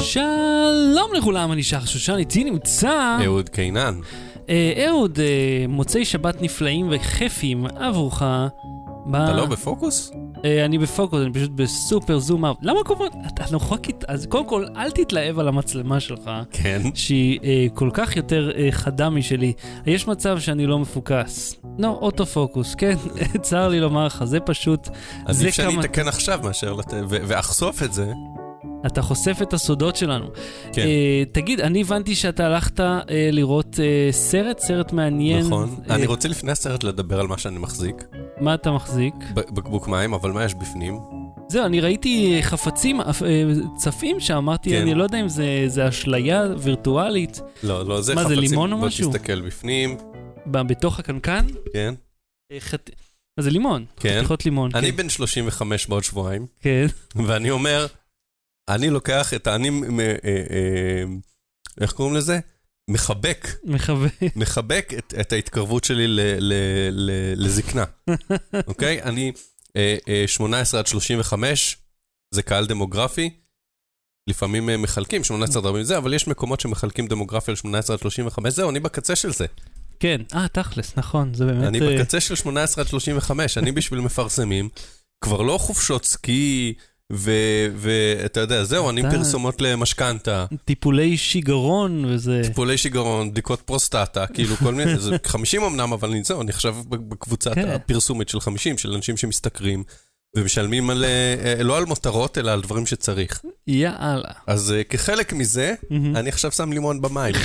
שלום לכולם, אני שחר שושן, איתי נמצא... אהוד קינן. אה, אהוד, אה, מוצאי שבת נפלאים וכיפים עבורך. ב- אתה לא בפוקוס? אה, אני בפוקוס, אני פשוט בסופר זום אאוט. למה כל פעם... אתה נורא קט... אז קודם כל, אל תתלהב על המצלמה שלך. כן. שהיא אה, כל כך יותר אה, חדה משלי. יש מצב שאני לא מפוקס. לא, אוטו פוקוס, כן, צר לי לומר לך, זה פשוט... זה עדיף שאני כמה- עכשיו מאשר לת... ו- ואחשוף את זה. אתה חושף את הסודות שלנו. כן. אה, תגיד, אני הבנתי שאתה הלכת אה, לראות אה, סרט, סרט מעניין. נכון. אה, אני רוצה לפני הסרט לדבר על מה שאני מחזיק. מה אתה מחזיק? בקבוק מים, אבל מה יש בפנים? זהו, אני ראיתי חפצים צפים שאמרתי, כן. אני לא יודע אם זה, זה אשליה וירטואלית. לא, לא, זה מה, זה חפצים. לימון או בוא משהו? תסתכל בפנים, בתוך הקנקן? כן. חת... מה זה לימון? כן. חתיכות לימון. אני כן. בן 35 בעוד שבועיים, כן. ואני אומר, אני לוקח את ה... אני... מ- אה, אה, איך קוראים לזה? מחבק, מכוון. מחבק את, את ההתקרבות שלי ל, ל, ל, לזקנה, אוקיי? אני אה, אה, 18 עד 35, זה קהל דמוגרפי. לפעמים אה, מחלקים 18 עד 40 זה, אבל יש מקומות שמחלקים דמוגרפיה ל-18 עד 35, זהו, אני בקצה של זה. כן, אה, תכלס, נכון, זה באמת... אני בקצה של 18 עד 35, אני בשביל מפרסמים, כבר לא חופשות סקי, ואתה יודע, זהו, אני עם פרסומות למשכנתה, טיפולי שיגרון וזה... טיפולי שיגרון, בדיקות פרוסטטה, כאילו כל מיני, זה 50 אמנם, אבל אני זהו, אני עכשיו בקבוצת כן. הפרסומית של 50, של אנשים שמשתכרים, ומשלמים על, אה, לא על מותרות, אלא על דברים שצריך. יאללה. אז אה, כחלק מזה. אני עכשיו שם לימון במים.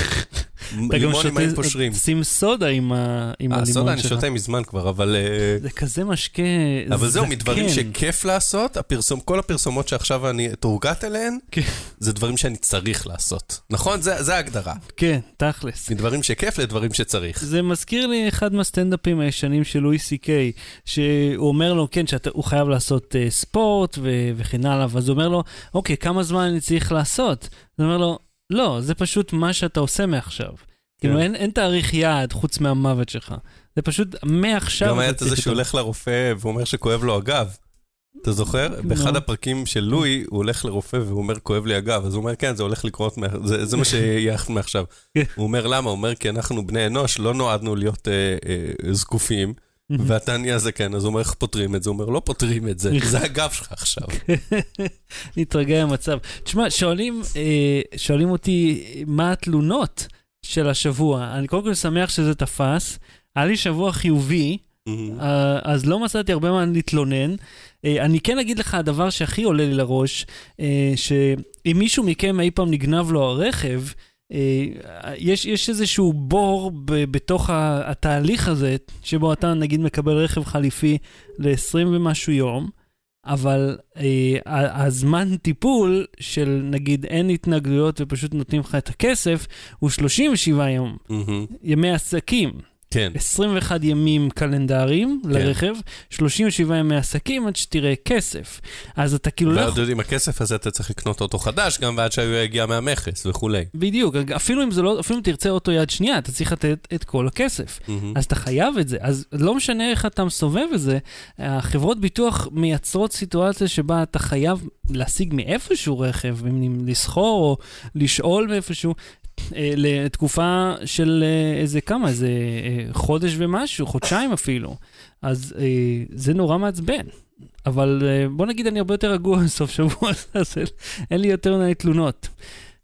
מים שותה, פושרים. שים סודה עם ה- עם אה, הלימון אני שלך. שותה מזמן כבר, אבל... אה, זה כזה משקה אבל זהו. מדברים שכיף לעשות, הפרסום, כל הפרסומות שעכשיו אני תורגת אליהן, כן. זה דברים שאני צריך לעשות. נכון? זה, ההגדרה. כן, תכלס. מדברים שכיף לדברים שצריך. זה מזכיר לי אחד מהסטנדאפים הישנים של לואי סי קיי, שהוא אומר לו, כן, שהוא חייב לעשות uh, ספורט וכן הלאה, ואז הוא אומר לו, אוקיי, כמה זמן אני צריך לעשות? אז הוא אומר לו, לא, זה פשוט מה שאתה עושה מעכשיו. כאילו, אין, אין תאריך יעד חוץ מהמוות שלך. זה פשוט מעכשיו גם היה את זה שהוא הולך לרופא ואומר שכואב לו הגב. אתה זוכר? באחד הפרקים של לואי, הוא הולך לרופא והוא אומר, כואב לי הגב. אז הוא אומר, כן, זה הולך לקרות, זה, זה מה שיהיה מעכשיו. כן. הוא אומר, למה? הוא אומר, כי אנחנו בני אנוש, לא נועדנו להיות אה, אה, זקופים, ואתה נהיה זקן. אז הוא אומר, איך פותרים את זה? הוא אומר, לא פותרים את זה, זה הגב שלך עכשיו. להתרגע מהמצב. תשמע, שואלים, אה, שואלים אותי מה התלונות של השבוע. אני קודם כל שמח שזה תפס. היה לי שבוע חיובי, אה, אז לא מצאתי הרבה מה להתלונן. אה, אני כן אגיד לך, הדבר שהכי עולה לי לראש, שאם מישהו מכם אי פעם נגנב לו הרכב, יש, יש איזשהו בור ב, בתוך ה- התהליך הזה, שבו אתה נגיד מקבל רכב חליפי ל-20 ומשהו יום, אבל אה, הזמן טיפול של נגיד אין התנגדויות ופשוט נותנים לך את הכסף, הוא 37 יום, מהמם. ימי עסקים. כן. 21 ימים קלנדריים כן. לרכב, 37 ימי עסקים עד שתראה כסף. אז אתה כאילו לא. ועוד עם הכסף הזה אתה צריך לקנות אוטו חדש גם ועד שהוא יגיע מהמכס וכולי. בדיוק, אפילו אם לא, אפילו אם תרצה אוטו יד שנייה, אתה צריך לתת את כל הכסף. מהמם. אז אתה חייב את זה. אז לא משנה איך אתה מסובב את זה, החברות ביטוח מייצרות סיטואציה שבה אתה חייב להשיג מאיפשהו רכב, אם לסחור או לשאול מאיפשהו, לתקופה של אה, איזה כמה, איזה אה, חודש ומשהו, חודשיים אפילו. אז אה, זה נורא מעצבן. אבל אה, בוא נגיד אני הרבה יותר רגוע בסוף שבוע, אז אין לי יותר מדי תלונות.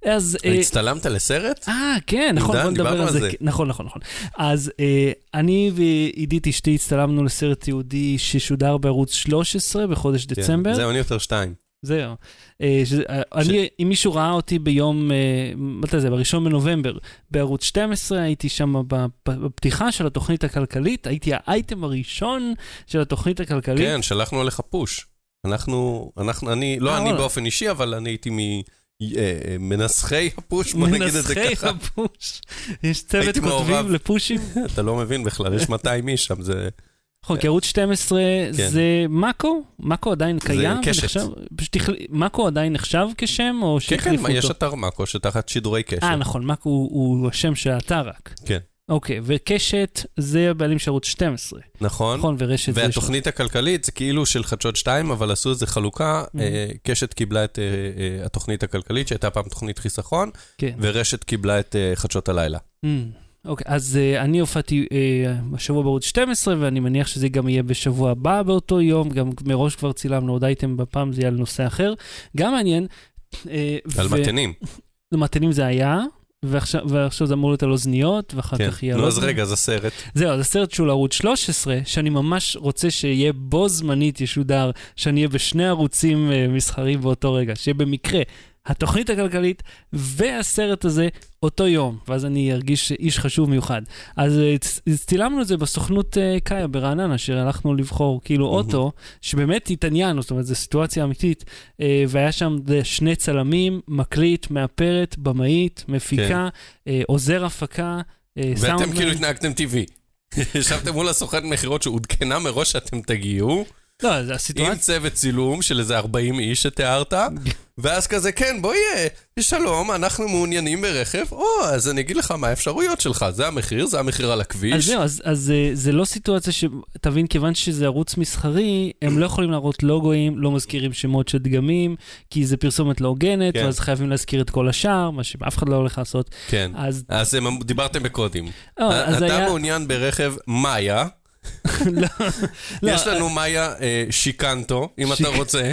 אז... אה, הצטלמת לסרט? אה, כן, נכון, בוא נדבר על זה. זה. נכון, נכון, נכון. אז אה, אני ועידית אשתי הצטלמנו לסרט יהודי ששודר בערוץ 13 בחודש כן. דצמבר. זהו, אני יותר שתיים. זהו. אה, שזה- אה, אני, אם מישהו ראה אותי ביום, אה, מתי זה, בראשון בנובמבר, בערוץ 12, הייתי שם בפ- בפתיחה של התוכנית הכלכלית, הייתי האייטם הראשון של התוכנית הכלכלית. כן, שלחנו עליך פוש. אנחנו, אנחנו, אני, לא אני. באופן אישי, אבל אני הייתי ממנסחי הפוש, בוא נגיד את זה מנסחי ככה. הפוש. יש צוות כותבים. לפושים. אתה לא מבין בכלל, יש 200 איש שם, זה... נכון, כי ערוץ 12 כן. זה מאקו? מאקו עדיין קיים? קשת. ונחשב- פשוט מאקו עדיין נחשב כשם, או כן, כן, שהחליפו מה, יש? אתר מאקו שתחת שידורי קשר. אה, נכון, מאקו הוא הוא השם של האתר רק. כן. אוקיי, וקשת זה הבעלים של ערוץ 12. נכון? נכון, ורשת זה... והתוכנית הכלכלית זה כאילו של חדשות 2, אבל עשו איזה חלוקה. Mhm. אה, קשת קיבלה את אה, אה, התוכנית הכלכלית, שהייתה פעם תוכנית חיסכון, כן. ורשת קיבלה את חדשות הלילה. Mm, אוקיי, אז uh, אני הופעתי uh, השבוע בערוץ 12, ואני מניח שזה גם יהיה בשבוע הבא באותו יום, גם מראש כבר צילמנו עוד אייטם בפעם, זה יהיה על נושא אחר. גם מעניין. Uh, על מתנים. מתנים זה היה, ועכשיו, ועכשיו זה אמור להיות על אוזניות, ואחר כן. כך יהיה... נו, אז אוזניות. רגע, אז הסרט. זהו, אז הסרט שהוא לערוץ 13, שאני ממש רוצה שיהיה בו זמנית ישודר, שאני אהיה בשני ערוצים uh, מסחריים באותו רגע, שיהיה במקרה התוכנית הכלכלית והסרט הזה אותו יום, ואז אני ארגיש איש חשוב מיוחד. אז אה, צילמנו את זה בסוכנות uh, קאיה ברעננה, שהלכנו לבחור כאילו. אוטו, שבאמת התעניינו, זאת אומרת, זו סיטואציה אמיתית, uh, והיה שם שני צלמים, מקליט, מאפרת, במאית, מפיקה, uh, עוזר הפקה. אה, ואתם סאונדמן. כאילו התנהגתם טבעי. ישבתם מול הסוכנת מכירות שעודכנה מראש שאתם תגיעו, לא, זה עם הסיטואציה... צוות צילום של איזה 40 איש שתיארת, ואז כזה, כן, בואי, אה, שלום, אנחנו מעוניינים ברכב, או, אז אני אגיד לך מה האפשרויות שלך, זה המחיר, זה המחיר על אז הכביש. זהו, אז, אז אה, זה לא סיטואציה ש... תבין, כיוון שזה ערוץ מסחרי, הם לא יכולים להראות לוגוים, לא מזכירים שמות של דגמים, כי זה פרסומת לא הוגנת, כן. ואז חייבים להזכיר את כל השאר, מה שאף אחד לא הולך לעשות. כן. אז, אז הם- דיברתם בקודים. לא, אז אתה היה... מעוניין ברכב מאיה, יש לנו מאיה אה, שיקנטו, אם אתה רוצה.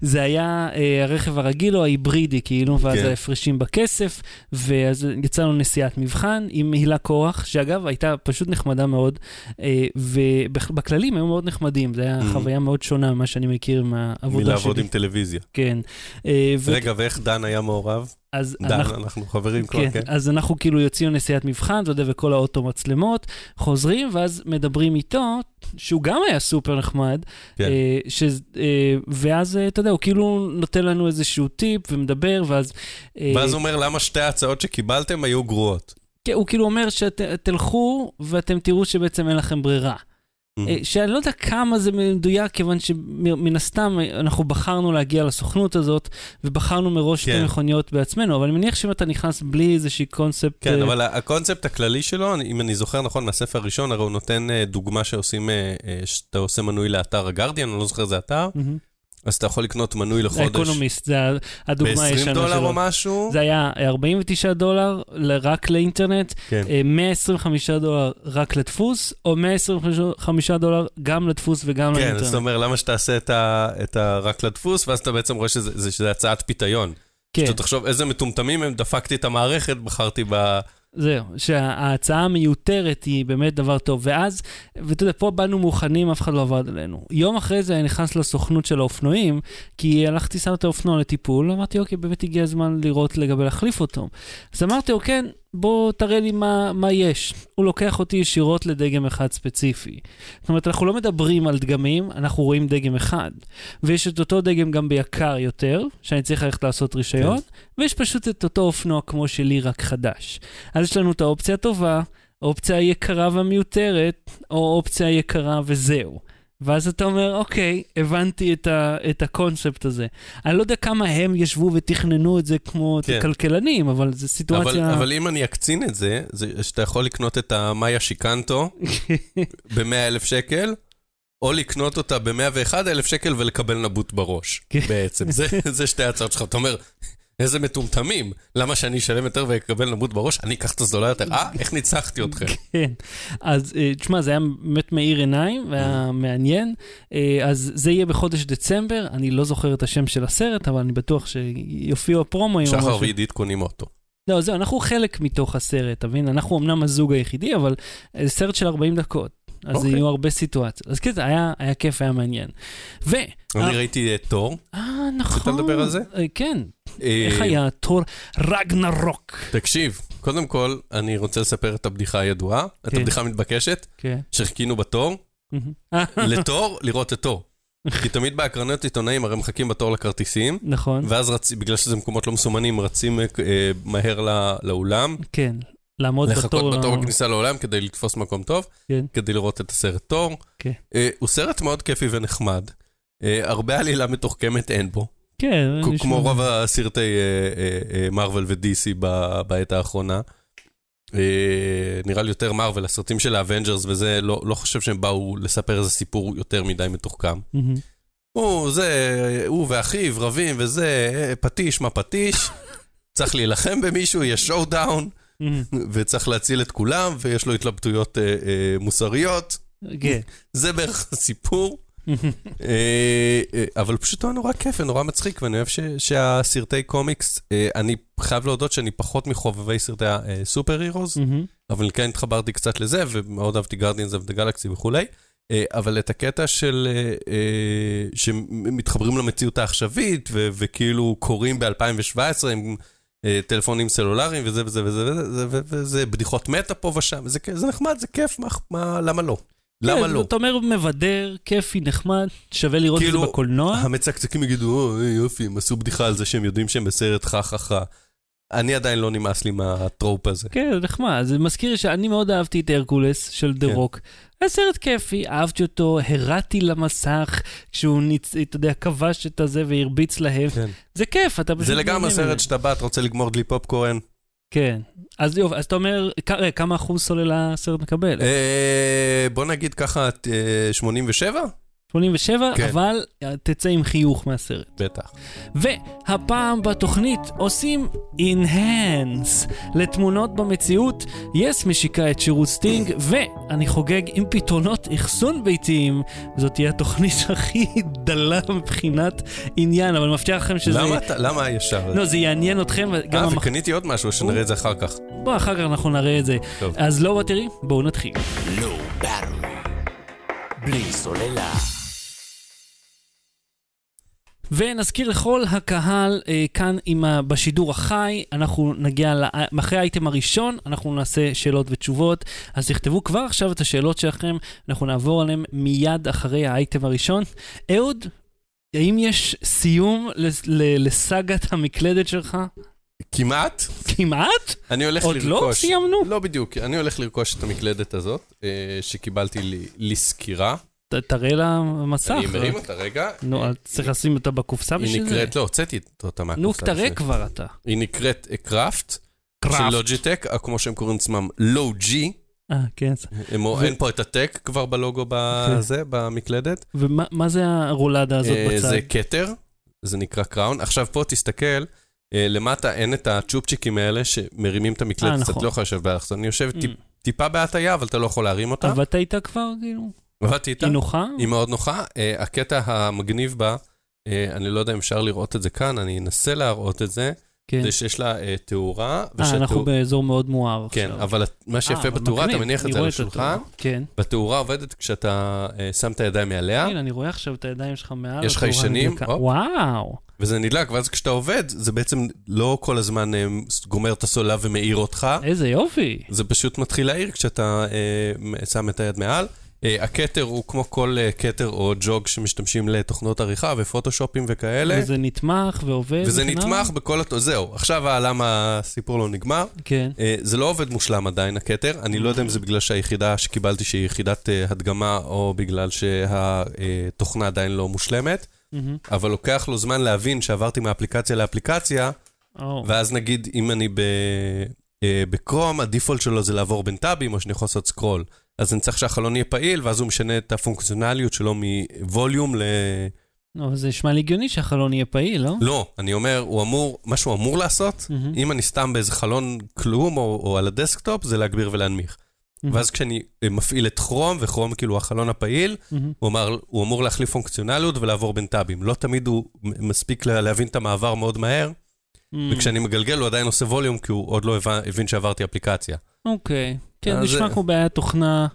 זה היה אה, הרכב הרגיל או ההיברידי, כאילו, ואז כן. ההפרשים בכסף, ואז יצאנו נסיעת מבחן עם הילה קורח, שאגב, הייתה פשוט נחמדה מאוד, אה, ובכללים היו מאוד נחמדים, זו הייתה Mhm. חוויה מאוד שונה ממה שאני מכיר מהעבודה שלי. מלעבוד עם טלוויזיה. כן. אה, ו- רגע, ואיך דן היה מעורב? אז דן, אנחנו... אנחנו חברים כבר, כן, כן? אז אנחנו כאילו יוצאים לנסיעת מבחן, אתה יודע, וכל האוטו מצלמות, חוזרים, ואז מדברים איתו, שהוא גם היה סופר נחמד, כן. אה, ש, אה, ואז, אה, אתה יודע, הוא כאילו נותן לנו איזשהו טיפ ומדבר, ואז... אה, ואז הוא אומר למה שתי ההצעות שקיבלתם היו גרועות. כן, הוא כאילו אומר שתלכו ואתם תראו שבעצם אין לכם ברירה. Mm. אה, שאני לא יודע כמה זה מדויק, כיוון שמן הסתם אנחנו בחרנו להגיע לסוכנות הזאת, ובחרנו מראש כן. את המכוניות בעצמנו, אבל אני מניח שאם אתה נכנס בלי איזושהי קונספט... כן, אבל הקונספט הכללי שלו, אם אני זוכר נכון מהספר הראשון, הרי הוא נותן דוגמה שעושים, שאתה עושה מנוי לאתר הגרדיאן, אני לא זוכר איזה אתר, מהמם. אז אתה יכול לקנות מנוי לחודש האקונומיסט, זה הדוגמה ב-20 הישנה דולר שלו. או משהו. זה היה 49 דולר רק לאינטרנט, כן. אה, 125 דולר רק לדפוס, או 125 דולר גם לדפוס וגם כן, לאינטרנט. אתה אומר, למה שתעשה את ה- את ה... רק לדפוס, ואז אתה בעצם רואה שזה זה- שזה הצעת פיתיון. כן, שאתה תחשוב איזה מטומטמים הם, דפקתי את המערכת, בחרתי ב... זהו, שההצעה המיותרת היא באמת דבר טוב. ואז, ואתה יודע, פה באנו מוכנים, אף אחד לא עבד עלינו. יום אחרי זה אני נכנס לסוכנות של האופנועים, כי הלכתי, שם את האופנוע לטיפול, אמרתי, אוקיי, באמת הגיע הזמן לראות לגבי להחליף אותו. אז אמרתי, אוקיי, בוא תראה לי מה, מה יש. הוא לוקח אותי ישירות לדגם אחד ספציפי. זאת אומרת, אנחנו לא מדברים על דגמים, אנחנו רואים דגם אחד. ויש את אותו דגם גם ביקר יותר, שאני צריך ללכת לעשות רישיון, ויש פשוט את אותו אופנוע כמו שלי, רק חדש. אז יש לנו את האופציה הטובה, האופציה היקרה והמיותרת, או אופציה יקרה וזהו. ואז אתה אומר, אוקיי, הבנתי את, ה, את הקונספט הזה. אני לא יודע כמה הם ישבו ותכננו את זה כמו כן. כן. כלכלנים, אבל זו סיטואציה... אבל, אבל אם אני אקצין את זה, זה שאתה יכול לקנות את המאיה שיקנטו ב-100 אלף שקל, או לקנות אותה ב-101 אלף שקל ולקבל נבוט בראש, כן. בעצם. זה, זה שתי ההצעות שלך. אתה אומר, איזה מטומטמים, למה שאני אשלם יותר ואקבל נבוט בראש? אני אקח את הזולה יותר. אה, איך ניצחתי אתכם? כן, אז אה, תשמע, זה היה באמת מאיר עיניים והיה מעניין. אה, אז זה יהיה בחודש דצמבר, אני לא זוכר את השם של הסרט, אבל אני בטוח שיופיעו הפרומואים. שחר. ועידית קונים אוטו. לא, זהו, אנחנו חלק מתוך הסרט, אתה מבין? אנחנו אמנם הזוג היחידי, אבל אה, סרט של 40 דקות. אז אוקיי. יהיו הרבה סיטואציות. אז כן, זה היה, היה כיף, היה מעניין. ו... אני אה, ראיתי את תור. אה, נכון. לדבר על זה? אה, כן. אה, איך היה תור רגנרוק? תקשיב, קודם כל, אני רוצה לספר את הבדיחה הידועה, את כן. הבדיחה המתבקשת, כן. שחיכינו בתור, אה, לתור, לראות את תור. כי תמיד בהקרנות עיתונאים הרי מחכים בתור לכרטיסים, נכון, ואז רצ... בגלל שזה מקומות לא מסומנים, רצים אה, אה, מהר לא, לאולם, כן. לעמוד בתור. לחכות בתור בכניסה לאולם כדי לתפוס מקום טוב, כן. כדי לראות את הסרט תור. כן. אה, הוא סרט מאוד כיפי ונחמד. אה, הרבה עלילה מתוחכמת אין בו, כן, כ- אני כמו שומע. רוב הסרטי אה, Marvel ו-DC ב- בעת האחרונה. אה, נראה לי יותר Marvel, הסרטים של ה Avengers וזה, לא, לא חושב שהם באו לספר איזה סיפור יותר מדי מתוחכם. מהמם. הוא, זה, הוא ואחיו רבים וזה, אה, פטיש מה פטיש, צריך להילחם במישהו, יש showdown. וצריך להציל את כולם, ויש לו התלבטויות אה, אה, מוסריות. כן. זה בערך הסיפור. אה, אה, אבל פשוט היה נורא כיף ונורא מצחיק, ואני אוהב ש- שהסרטי קומיקס, אה, אני חייב להודות שאני פחות מחובבי סרטי הסופר מהמם. אבל כן התחברתי קצת לזה, ומאוד אהבתי Guardians of the Galaxy וכולי. אבל את הקטע של, שמתחברים למציאות העכשווית, ו- וכאילו קוראים ב-2017 עם אה, טלפונים סלולריים וזה וזה וזה וזה, וזה, וזה בדיחות מטה פה ושם, זה, זה נחמד, זה כיף, מה, מה, למה לא? למה כן, לא? אתה אומר מבדר, כיפי, נחמד, שווה לראות את כאילו, זה בקולנוע. המצקצקים יגידו, או, אה, יופי, הם עשו בדיחה על זה שהם יודעים שהם בסרט חה-חה-חה. אני עדיין לא נמאס לי מהטרופ הזה. כן, נחמד. זה מזכיר שאני מאוד אהבתי את הרקולס של דה כן. רוק. היה סרט כיפי, אהבתי אותו, הרעתי למסך כשהוא, ניצ... אתה יודע, כבש את הזה והרביץ להם. כן. זה כיף, אתה פשוט... זה לגמרי סרט. שאתה בא, אתה רוצה לגמור דלי פופקורן. כן. אז יופי, אז אתה אומר, כ- רגע, כמה אחוז סוללה הסרט מקבל? אה, בוא נגיד ככה, אה, 87? 87, כן. אבל תצא עם חיוך מהסרט. בטח. והפעם בתוכנית עושים Enhance לתמונות במציאות. yes משיקה את שירות Sting, ואני חוגג עם פתרונות אחסון ביתיים. זאת תהיה התוכנית הכי דלה מבחינת עניין, אבל מבטיח לכם שזה... למה אתה- למה ישר? לא, זה יעניין אתכם. אה, המח... וקניתי עוד משהו, שנראה את זה אחר כך. בוא, אחר כך אנחנו נראה את זה. טוב. אז low battery, בואו נתחיל. לא. בלי סוללה. ונזכיר לכל הקהל אה, כאן עם ה, בשידור החי, אנחנו נגיע, ל, אחרי האייטם הראשון, אנחנו נעשה שאלות ותשובות, אז תכתבו כבר עכשיו את השאלות שלכם, אנחנו נעבור עליהן מיד אחרי האייטם הראשון. אהוד, האם יש סיום לסאגת המקלדת שלך? כמעט. כמעט? אני הולך עוד לרכוש... לא סיימנו? לא בדיוק, אני הולך לרכוש את המקלדת הזאת, אה, שקיבלתי לסקירה. תראה לה מסך. אני מרים אותה רגע. נו, אז צריך לשים אותה בקופסה היא בשביל זה? נקראת, לא, הוצאתי אותה מהקופסה. נו, תראה כבר אתה. היא נקראת קראפט, של קראפט. לוג'יטק, או כמו שהם קוראים לעצמם, לואו-ג'י. אה, כן. אין פה את הטק כבר בלוגו בזה, במקלדת. ומה מה זה הרולדה הזאת אה, בצד? זה כתר, זה נקרא קראון. עכשיו פה תסתכל, אה, למטה אין את הצ'ופצ'יקים האלה שמרימים את המקלדת, אה, קצת נכון. לא יכול לשבת באלכסון. אני יושב Mm. טיפ- טיפה בהטייה, אבל אתה לא יכול להרים אותה. עבדת איתה כבר, כאילו? עבדתי איתה, היא נוחה? היא מאוד נוחה. אה, הקטע המגניב בה, אה, אני לא יודע אם אפשר לראות את זה כאן, אני אנסה להראות את זה, כן. זה שיש לה אה, תאורה. אה, ושהתאור- אנחנו באזור מאוד מואר כן, עכשיו. אבל מה שיפה אבל בתאורה, אתה מניח את זה על השולחן. כן. והתאורה עובדת כשאתה אה, שם את הידיים מעליה, הנה, אני רואה עכשיו את הידיים שלך מעל. יש נדלקה. הופ. וואו. וזה נדלק, ואז כשאתה עובד, זה בעצם לא כל הזמן אה, גומר את הסוללה ומאיר אותך, איזה יופי. זה פשוט מתחיל להעיר כשאתה אה, שם את היד מעל. אה, הכתר הוא כמו כל אה, כתר או ג'וג שמשתמשים לתוכנות עריכה ופוטושופים וכאלה. וזה נתמך ועובד. וזה וכן הלאה? נתמך בכל... הת... זהו, עכשיו למה הסיפור לא נגמר. כן. אה, זה לא עובד מושלם עדיין, הכתר. אני לא יודע אם זה בגלל שהיחידה שקיבלתי שהיא יחידת הדגמה, או בגלל שהתוכנה עדיין לא מושלמת. אבל לוקח לו זמן להבין שעברתי מאפליקציה לאפליקציה, ואז נגיד, אם אני ב... ב Chrome, ה default שלו זה לעבור בין טאבים, או שאני יכול לעשות scroll. אז אני צריך שהחלון יהיה פעיל, ואז הוא משנה את הפונקציונליות שלו מ volume ל... אבל זה נשמע לי הגיוני שהחלון יהיה פעיל, לא? לא, אני אומר, הוא אמור, מה שהוא אמור לעשות, מהמם. אם אני סתם באיזה חלון כלום, או, או על ה desktop, זה להגביר ולהנמיך. מהמם. ואז כשאני אה, מפעיל את Chrome, ו Chrome כאילו החלון הפעיל, מהמם. הוא, אמר, הוא אמור להחליף פונקציונליות ולעבור בין טאבים. לא תמיד הוא מספיק לה- להבין את המעבר מאוד מהר, מהמם. וכשאני מגלגל הוא עדיין עושה volume, כי הוא עוד לא הבין, הבין שעברתי אפליקציה. אוקיי. כן, נשמע כמו בעיית תוכנה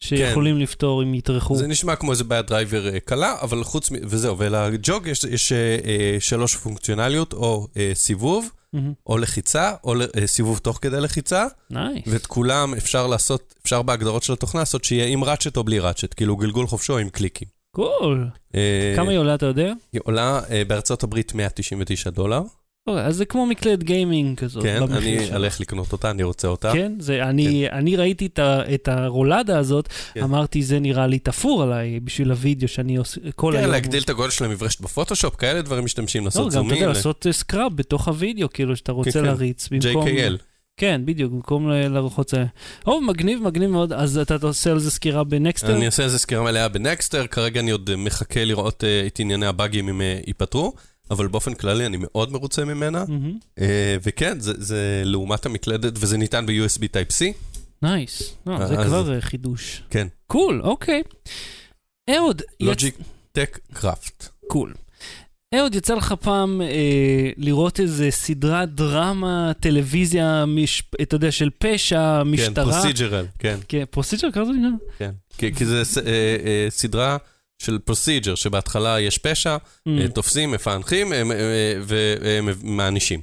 שיכולים לפתור אם יטרחו. זה נשמע כמו איזה בעיית driver אה, קלה, אבל חוץ מ... וזהו, ולג'וג יש, יש אה, אה, שלוש פונקציונליות, או אה, סיבוב, מהמם. או לחיצה, או אה, סיבוב תוך כדי לחיצה, nice. ואת כולם אפשר לעשות, אפשר בהגדרות של התוכנה לעשות שיהיה עם ratchet או בלי ratchet, כאילו גלגול חופשי או עם קליקים. cool. אה, כמה היא עולה, אתה יודע? היא עולה אה, בארצות הברית 199 דולר. אוקיי, אז זה כמו מקלט גיימינג כזאת. כן, במחיר אני. אלך לקנות אותה, אני רוצה אותה. כן, זה, אני, אני ראיתי את, ה, את הרולדה הזאת, כן. אמרתי, זה נראה לי תפור עליי בשביל הוידאו שאני עושה כל כן, היום. להגדיל את הגודל של המברשת בפוטושופ, כאלה דברים משתמשים, לא, לעשות גם אתה זומים. יודע, לעשות אה, סקראב בתוך הוידאו, כאילו שאתה רוצה כן. להריץ במקום... JKL. כן, בדיוק, במקום ל- לארוחות זה... או, מגניב, מגניב מאוד. אז אתה עושה על זה סקירה בנקסטר? אני אעשה איזה סקירה מלאה ב Nexter, כרגע אני עוד אה, מחכה לראות אה, את ענייני הבאגים אם אה, ייפתרו, אבל באופן כללי אני מאוד מרוצה ממנה. מהמם. אה, וכן, זה, זה לעומת המקלדת, וזה ניתן ב-USB Type-C. nice. לא, זה אז- כבר אה, חידוש. כן. cool, אוקיי. אהוד, יצ- Logitech Craft. cool. אהוד, יצא לך פעם אה, לראות איזה סדרת דרמה, טלוויזיה, מש... אתה יודע, של פשע, כן, משטרה? procedural, כן, כן, procedure, ככה זה נקרא? כן. כי, כי זה אה, אה, סדרה של פרוסיג'ר, שבהתחלה יש פשע, Mm. אה, תופסים, מפענחים אה, אה, ומענישים.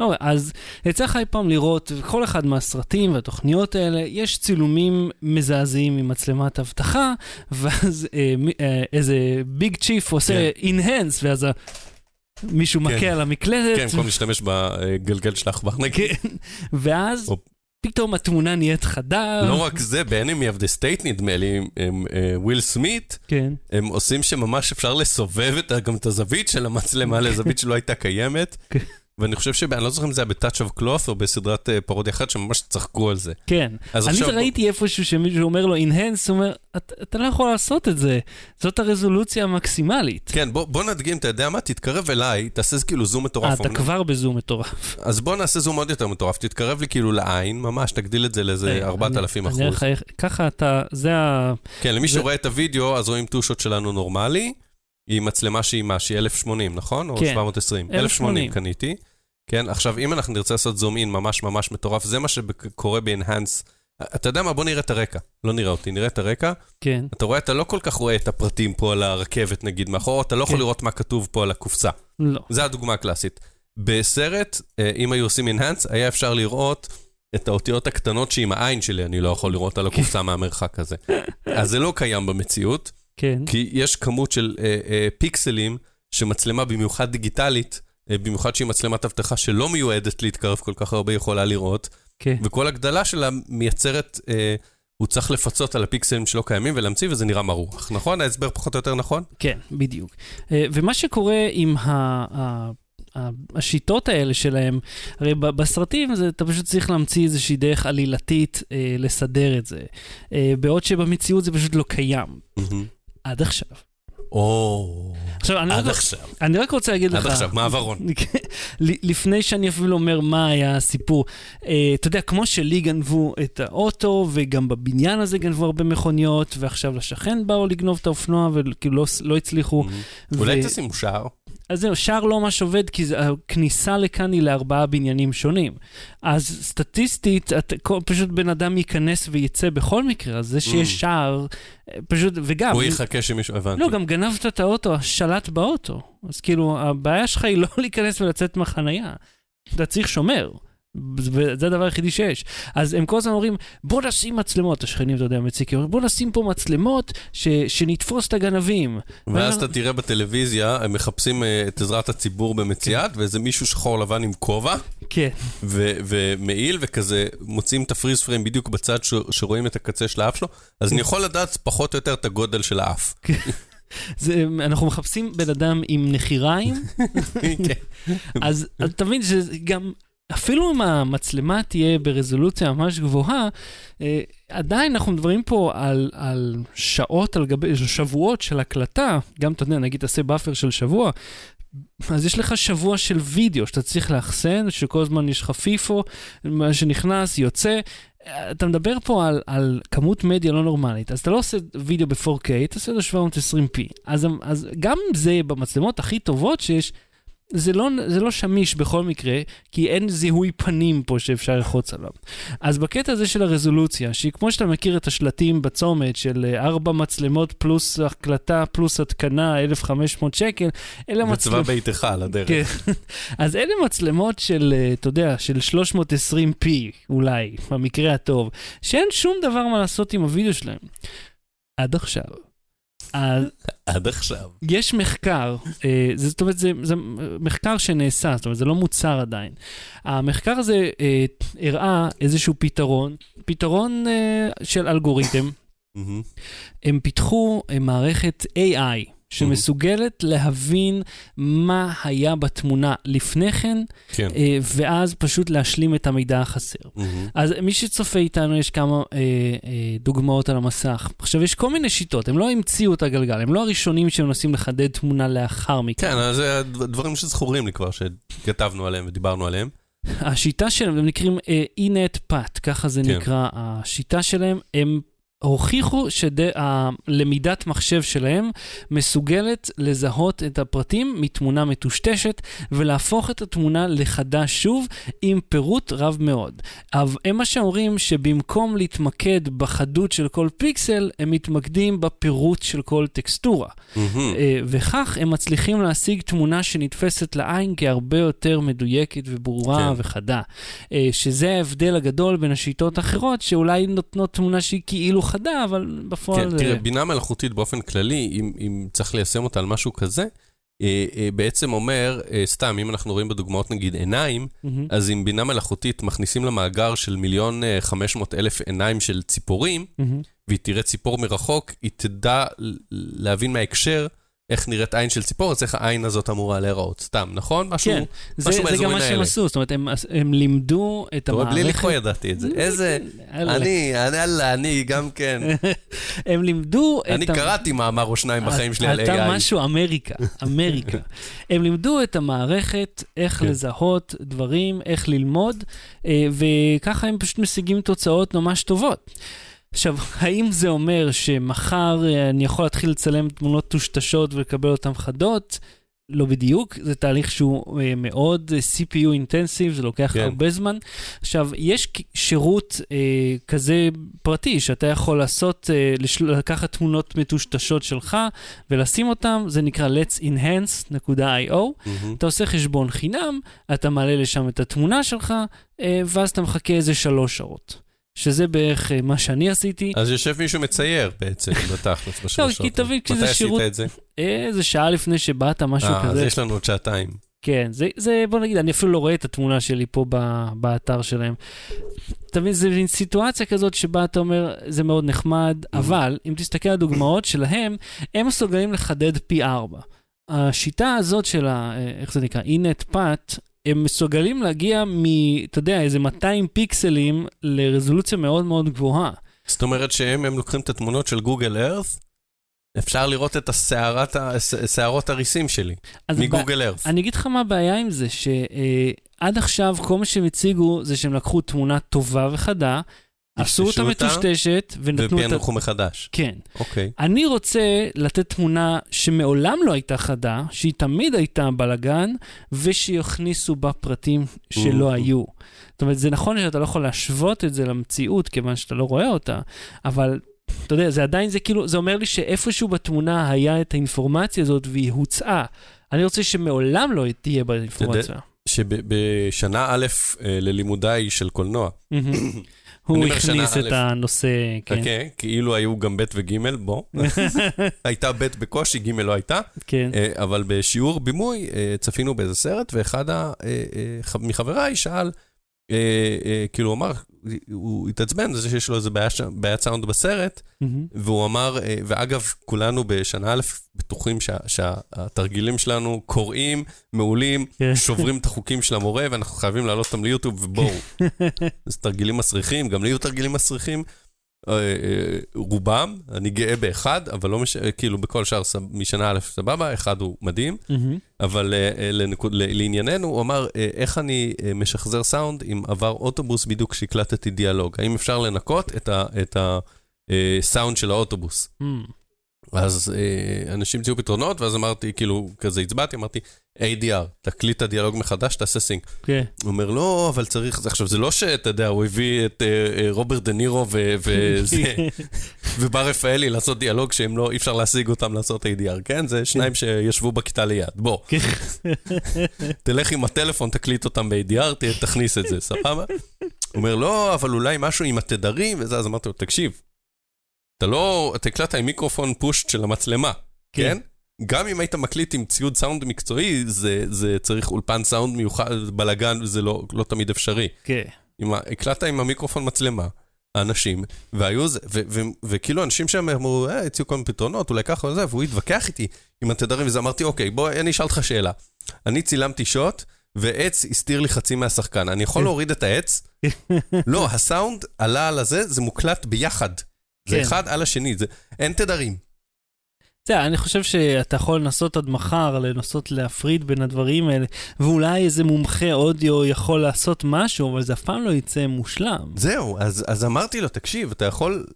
אוקיי, אז יצא לך אי פעם לראות, כל אחד מהסרטים והתוכניות האלה, יש צילומים מזעזעים ממצלמת אבטחה, ואז אה, אה, איזה ביג צ'יף עושה enhance, ואז ה- מישהו כן. מכה על המקלדת. כן, במקום להשתמש בגלגל של העכבר נגיד. כן, ואז או- פתאום התמונה נהיית חדה. לא רק זה, ב-Enemy of the State נדמה לי, הם, אה, וויל סמית, כן, הם עושים שממש אפשר לסובב את, גם את הזווית של המצלמה לזווית שלא הייתה קיימת. ואני חושב שב... אני לא זוכר אם זה היה ב-Touch of Cloth או בסדרת אה, פרודיה אחרת שממש צחקו על זה. כן. אני עכשיו- ראיתי איפשהו שמישהו אומר לו enhance, הוא אומר, "אתה- אתה לא יכול לעשות את זה, זאת הרזולוציה המקסימלית. כן, בוא, בוא נדגים, אתה יודע מה? תתקרב אליי, תעשה כאילו זום אה, מטורף. אתה כבר בזום מטורף. אז בוא נעשה זום עוד יותר מטורף, תתקרב לי כאילו לעין, ממש, תגדיל את זה לאיזה אה, 4,000 אני אחוז. ככה אתה, זה ה... כן, למי זה- שרואה את הוידאו, אז רואים טושות שלנו נורמלי, עם מצלמה שהיא מה? שהיא 1080, נכון? או כן. 720? 1080. 1080 קניתי. כן, עכשיו, אם אנחנו נרצה לעשות זום אין ממש ממש מטורף, זה מה שקורה ב-Enhance. אתה יודע מה? בוא נראה את הרקע. לא נראה אותי, נראה את הרקע. כן, אתה רואה, אתה לא כל כך רואה את הפרטים פה על הרכבת, נגיד, מאחור, אתה לא יכול כן. לראות מה כתוב פה על הקופסה. לא. זה הדוגמה הקלאסית. בסרט, אה, אם היו עושים Enhance, היה אפשר לראות את האותיות הקטנות שעם העין שלי אני לא יכול לראות על הקופסה מהמרחק הזה. אז זה לא קיים במציאות, כן, כי יש כמות של אה, אה, פיקסלים שמצלמה במיוחד דיגיטלית, אה, במיוחד שהיא מצלמת אבטחה שלא מיועדת להתקרב כל כך הרבה, יכולה לראות, כן. וכל הגדלה שלה מייצרת, אה, הוא צריך לפצות על הפיקסלים שלא קיימים ולהמציא, וזה נראה מרוח, נכון? ההסבר פחות או יותר נכון? כן, בדיוק. אה, ומה שקורה עם ה... ה... השיטות האלה שלהם, הרי בסרטים זה, אתה פשוט צריך להמציא איזושהי דרך עלילתית אה, לסדר את זה. אה, בעוד שבמציאות זה פשוט לא קיים. עד עכשיו. או... עכשיו, אני, עד רק, עכשיו. אני רק רוצה להגיד לך... עד עכשיו, מעברון. לפני שאני אפילו אומר מה היה הסיפור, אה, אתה יודע, כמו שלי גנבו את האוטו, וגם בבניין הזה גנבו הרבה מכוניות, ועכשיו לשכן באו לגנוב את האופנוע, וכאילו לא, לא הצליחו. אולי ו- תשימו שער. אז זהו, שער לא ממש עובד, כי הכניסה לכאן היא לארבעה בניינים שונים. אז סטטיסטית, את, פשוט בן אדם ייכנס וייצא בכל מקרה, אז זה Mm. שיש שער, פשוט, וגם... הוא יחכה שמישהו, הבנתי. לא, גם גנבת את האוטו, שלט באוטו. אז כאילו, הבעיה שלך היא לא להיכנס ולצאת מהחנייה. אתה צריך שומר. זה הדבר היחידי שיש. אז הם כל הזמן אומרים, בוא נשים מצלמות, השכנים, אתה יודע, מציקים, בוא נשים פה מצלמות ש, שנתפוס את הגנבים. ואז אתה תראה בטלוויזיה, הם מחפשים אה, את עזרת הציבור במציאת, ואיזה מישהו שחור לבן עם כובע, כן, ו- ומעיל, וכזה מוצאים את הפריז פריים בדיוק בצד ש- שרואים את הקצה של האף שלו, אז אני יכול לדעת פחות או יותר את הגודל של האף. זה, אנחנו מחפשים בן אדם עם נחיריים, כן. אז אז אתה מבין שזה גם, אפילו אם המצלמה תהיה ברזולוציה ממש גבוהה, אה, עדיין אנחנו מדברים פה על, על שעות על גבי, שבועות של הקלטה, גם אתה יודע, נגיד תעשה buffer של שבוע, אז יש לך שבוע של וידאו שאתה צריך לאחסן, שכל הזמן יש לך FIFO, מה שנכנס, יוצא. אתה מדבר פה על, על כמות מדיה לא נורמלית, אז אתה לא עושה וידאו ב-4K, אתה עושה לו 720p. אז, אז גם זה במצלמות הכי טובות שיש, זה לא, זה לא שמיש בכל מקרה, כי אין זיהוי פנים פה שאפשר ללחוץ עליו. אז בקטע הזה של הרזולוציה, שהיא כמו שאתה מכיר את השלטים בצומת של אה, ארבע מצלמות פלוס הקלטה פלוס התקנה, 1,500 שקל, אלה וצבא מצלמות... ביתך על הדרך. כן. אז אלה מצלמות של, אה, אתה יודע, של 320p אולי, במקרה הטוב, שאין שום דבר מה לעשות עם הוידאו שלהם. עד עכשיו. עד עכשיו. יש מחקר, אה, זה, זאת אומרת, זה, זה מחקר שנעשה, זאת אומרת, זה לא מוצר עדיין. המחקר הזה אה, הראה איזשהו פתרון, פתרון אה, של אלגוריתם. הם פיתחו מערכת AI, שמסוגלת להבין מה היה בתמונה לפני כן, כן. אה, ואז פשוט להשלים את המידע החסר. אז מי שצופה איתנו, יש כמה אה, אה, דוגמאות על המסך. עכשיו, יש כל מיני שיטות, הם לא המציאו את הגלגל, הם לא הראשונים שמנסים לחדד תמונה לאחר מכן. כן, אז זה הדבר- דברים שזכורים לי כבר, שכתבנו עליהם ודיברנו עליהם. השיטה שלהם, הם נקראים אה, אינט פאט, ככה זה כן. נקרא השיטה שלהם. הם הוכיחו שלמידת מחשב שלהם מסוגלת לזהות את הפרטים מתמונה מטושטשת ולהפוך את התמונה לחדה שוב עם פירוט רב מאוד. אבל הם מה שאומרים שבמקום להתמקד בחדות של כל פיקסל, הם מתמקדים בפירוט של כל טקסטורה. אה, וכך הם מצליחים להשיג תמונה שנתפסת לעין כהרבה יותר מדויקת וברורה כן. וחדה. אה, שזה ההבדל הגדול בין השיטות האחרות, שאולי נותנות תמונה שהיא כאילו חדה, אבל בפועל... כן, תראה, בינה מלאכותית באופן כללי, אם, אם צריך ליישם אותה על משהו כזה, אה, אה, בעצם אומר, אה, סתם, אם אנחנו רואים בדוגמאות נגיד עיניים, מהמם. אז עם בינה מלאכותית מכניסים למאגר של מיליון אה, חמש מאות אלף עיניים של ציפורים, מהמם. והיא תראה ציפור מרחוק, היא תדע להבין מההקשר איך נראית עין של ציפור, אז איך העין הזאת אמורה להיראות. סתם, נכון? משהו... כן, זה, משהו זה גם מה שהם. עשו, זאת אומרת, הם, הם לימדו את רואה, בלי המערכת... לקרוא ידעתי את זה. איזה... אני, אני, יאללה, אני גם כן. הם לימדו את... אני קראתי מאמר או שניים בחיים שלי על AI. אתה משהו אמריקה, אמריקה. הם לימדו את המערכת איך כן. לזהות דברים, איך ללמוד, אה, וככה הם פשוט משיגים תוצאות ממש טובות. עכשיו, האם זה אומר שמחר אה, אני יכול להתחיל לצלם תמונות טושטשות ולקבל אותן חדות? לא בדיוק, זה תהליך שהוא אה, מאוד אה, CPU אינטנסיב, זה לוקח כן. הרבה זמן. עכשיו, יש שירות אה, כזה פרטי, שאתה יכול לעשות, אה, לש- לקחת תמונות מטושטשות שלך ולשים אותן, זה נקרא let'senhance.io. מהמם. אתה עושה חשבון חינם, אתה מעלה לשם את התמונה שלך, אה, ואז אתה מחכה איזה שלוש שעות. שזה בערך אה, מה שאני עשיתי. אז יושב מישהו מצייר בעצם, בתכלס, בשלוש לא, כי שעות. תבין, כשזה מתי שירות- עשית את זה? איזה שעה לפני שבאת, משהו אה, אז כזה. יש לנו עוד שעתיים. כן, זה, זה, בוא נגיד, אני אפילו לא רואה את התמונה שלי פה ב, באתר שלהם. אתה מבין, זה מין סיטואציה כזאת שבה אתה אומר, זה מאוד נחמד, אבל אם תסתכל על הדוגמאות שלהם, הם מסוגלים לחדד פי ארבע. השיטה הזאת של ה... אה, איך זה נקרא? אינט פאט, הם מסוגלים להגיע מ... אתה יודע, איזה 200 פיקסלים לרזולוציה מאוד מאוד גבוהה. זאת אומרת שהם הם לוקחים את התמונות של גוגל ארת, אפשר לראות את השערת שערות הריסים שלי, מגוגל ארת. אני אגיד לך מה הבעיה עם זה, שעד עכשיו כל מה שהם הציגו זה שהם לקחו תמונה טובה וחדה, עשו אותה אותה, מטושטשת ונתנו את ה... ופענחו מחדש. כן. אוקיי. אני רוצה לתת תמונה שמעולם לא הייתה חדה, שהיא תמיד הייתה בלאגן, ושיכניסו בה פרטים שלא Mhm. היו. זאת אומרת, זה נכון שאתה לא יכול להשוות את זה למציאות, כיוון שאתה לא רואה אותה, אבל אתה יודע, זה עדיין, זה כאילו, זה אומר לי שאיפשהו בתמונה היה את האינפורמציה הזאת והיא הוצאה. אני רוצה שמעולם לא תהיה באינפורמציה. שבשנה א' אה, ללימודיי של קולנוע, הוא הכניס את. הנושא, כן. חכה, כאילו היו גם ב' וג', בוא. הייתה ב' בקושי, ג' לא הייתה. כן. אה, אבל בשיעור בימוי אה, צפינו באיזה סרט, ואחד אה, מחבריי שאל, כאילו הוא אמר, הוא התעצבן זה שיש לו איזה בעיה בעיית סאונד בסרט, מהמם. והוא אמר, אה, ואגב, כולנו בשנה א' בטוחים שה- שהתרגילים שלנו קוראים, מעולים, כן. שוברים את החוקים של המורה, ואנחנו חייבים להעלות אותם ליוטיוב, ובואו. זה תרגילים מסריחים, גם לי היו תרגילים מסריחים. אה, אה, רובם, אני גאה באחד, אבל לא מש... כאילו בכל שאר משנה א' סבבה, אחד הוא מדהים. אבל אה, לענייננו, הוא אמר, איך אני משחזר סאונד אם עבר אוטובוס בדיוק כשהקלטתי דיאלוג? האם אפשר לנקות את הסאונד של האוטובוס? מהמם. אז אה, אנשים הציעו פתרונות, ואז אמרתי, כאילו, כזה הצבעתי, אמרתי, ADR, תקליט את הדיאלוג מחדש, תעשה סינק. כן. הוא אומר, לא, אבל צריך, זה- עכשיו, זה לא שאתה יודע, הוא הביא את אה, אה, רוברט דה נירו ו- וזה, ובר רפאלי לעשות דיאלוג שהם לא, אי אפשר להשיג אותם לעשות ADR, כן? זה שניים שישבו בכיתה ליד. בוא, כן. תלך עם הטלפון, תקליט אותם ב-ADR, תכניס את זה, סבבה? הוא אומר, לא, אבל אולי משהו עם התדרים וזה, אז אמרתי לו, תקשיב, אתה לא, אתה הקלטת עם מיקרופון פושט של המצלמה, כן. כן? גם אם היית מקליט עם ציוד סאונד מקצועי, זה, זה צריך אולפן סאונד מיוחד, בלאגן, וזה לא, לא תמיד אפשרי. כן. עם ה- הקלטת עם המיקרופון מצלמה, האנשים, והיו זה, ו- ו- וכאילו אנשים שם אמרו, אה, הציעו כל מיני פתרונות, אולי ככה וזה, והוא התווכח איתי עם התדרים, וזה אמרתי, אוקיי, בוא, אני אשאל אותך שאלה. אני צילמתי שוט, ועץ הסתיר לי חצי מהשחקן. אני יכול להוריד את העץ? לא, הסאונד עלה על הזה, זה מוקלט ביחד. זה כן. אחד על השני, זה, אין תדרים. אתה יודע, אני חושב שאתה יכול לנסות עד מחר, לנסות להפריד בין הדברים האלה, ואולי איזה מומחה אודיו יכול לעשות משהו, אבל זה אף פעם לא יצא מושלם. זהו, אז, אז אמרתי לו, תקשיב, אתה יכול,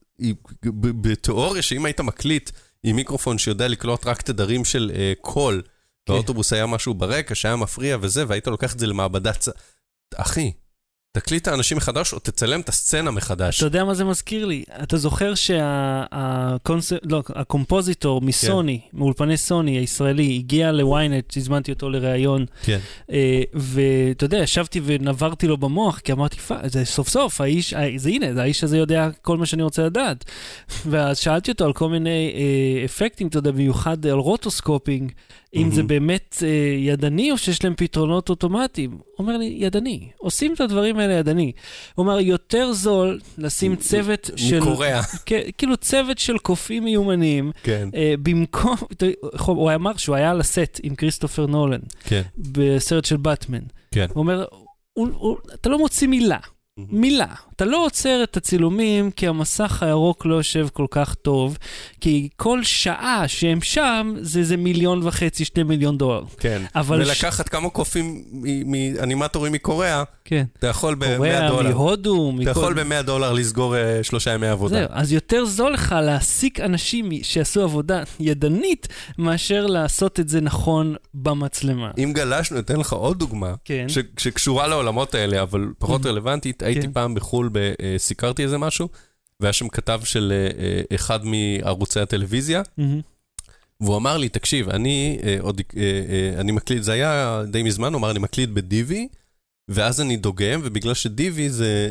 בתיאוריה שאם היית מקליט עם מיקרופון שיודע לקלוט רק תדרים של אה, קול, כן. באוטובוס היה משהו ברקע שהיה מפריע וזה, והיית לוקח את זה למעבדת... אחי, תקליט את האנשים מחדש או תצלם את הסצנה מחדש. אתה יודע מה זה מזכיר לי? אתה זוכר שה compositor מסוני, כן. מאולפני סוני הישראלי, הגיע ל ynet, הזמנתי אותו לראיון, כן. אה, ואתה יודע, ישבתי ונברתי לו במוח, כי אמרתי, "פ- זה סוף סוף, האיש, אה, זה הנה, זה האיש הזה יודע כל מה שאני רוצה לדעת. ואז שאלתי אותו על כל מיני אה, אפקטים, אתה יודע, במיוחד על rotoscoping, אם זה מהמם. באמת אה, ידני או שיש להם פתרונות אוטומטיים. אומר לי, ידני, עושים את הדברים האלה ידני. הוא אומר, יותר זול לשים צוות של... מקוריאה. כן, כאילו צוות של קופים מיומנים, כן, אה, במקום, הוא אמר שהוא היה על הסט עם כריסטופר נולן, כן, בסרט של באטמן. כן. הוא אומר, הוא, הוא, אתה לא מוציא מילה, מילה. אתה לא עוצר את הצילומים כי המסך הירוק לא יושב כל כך טוב, כי כל שעה שהם שם זה איזה מיליון וחצי, שני מיליון דולר. כן. אבל ש- ולקחת כמה קופים מאנימטורים מקוריאה, כן. אתה יכול ב-100 קוריאה, דולר. מהודו, אתה מכל... יכול ב-100 דולר לסגור אה, שלושה ימי עבודה. זהו, אז יותר זול לך להעסיק אנשים שיעשו עבודה ידנית, מאשר לעשות את זה נכון במצלמה. אם גלשנו, אתן לך עוד דוגמה, כן. ש- שקשורה לעולמות האלה, אבל פחות. רלוונטית. הייתי כן. פעם בחו"ל, ב- אה, סיקרתי איזה משהו, והיה שם כתב של אה, אה, אחד מערוצי הטלוויזיה. והוא אמר לי, תקשיב, אני עוד, אני מקליט, זה היה די מזמן, הוא אמר, אני מקליט ב DV, ואז אני דוגם, ובגלל ש DV זה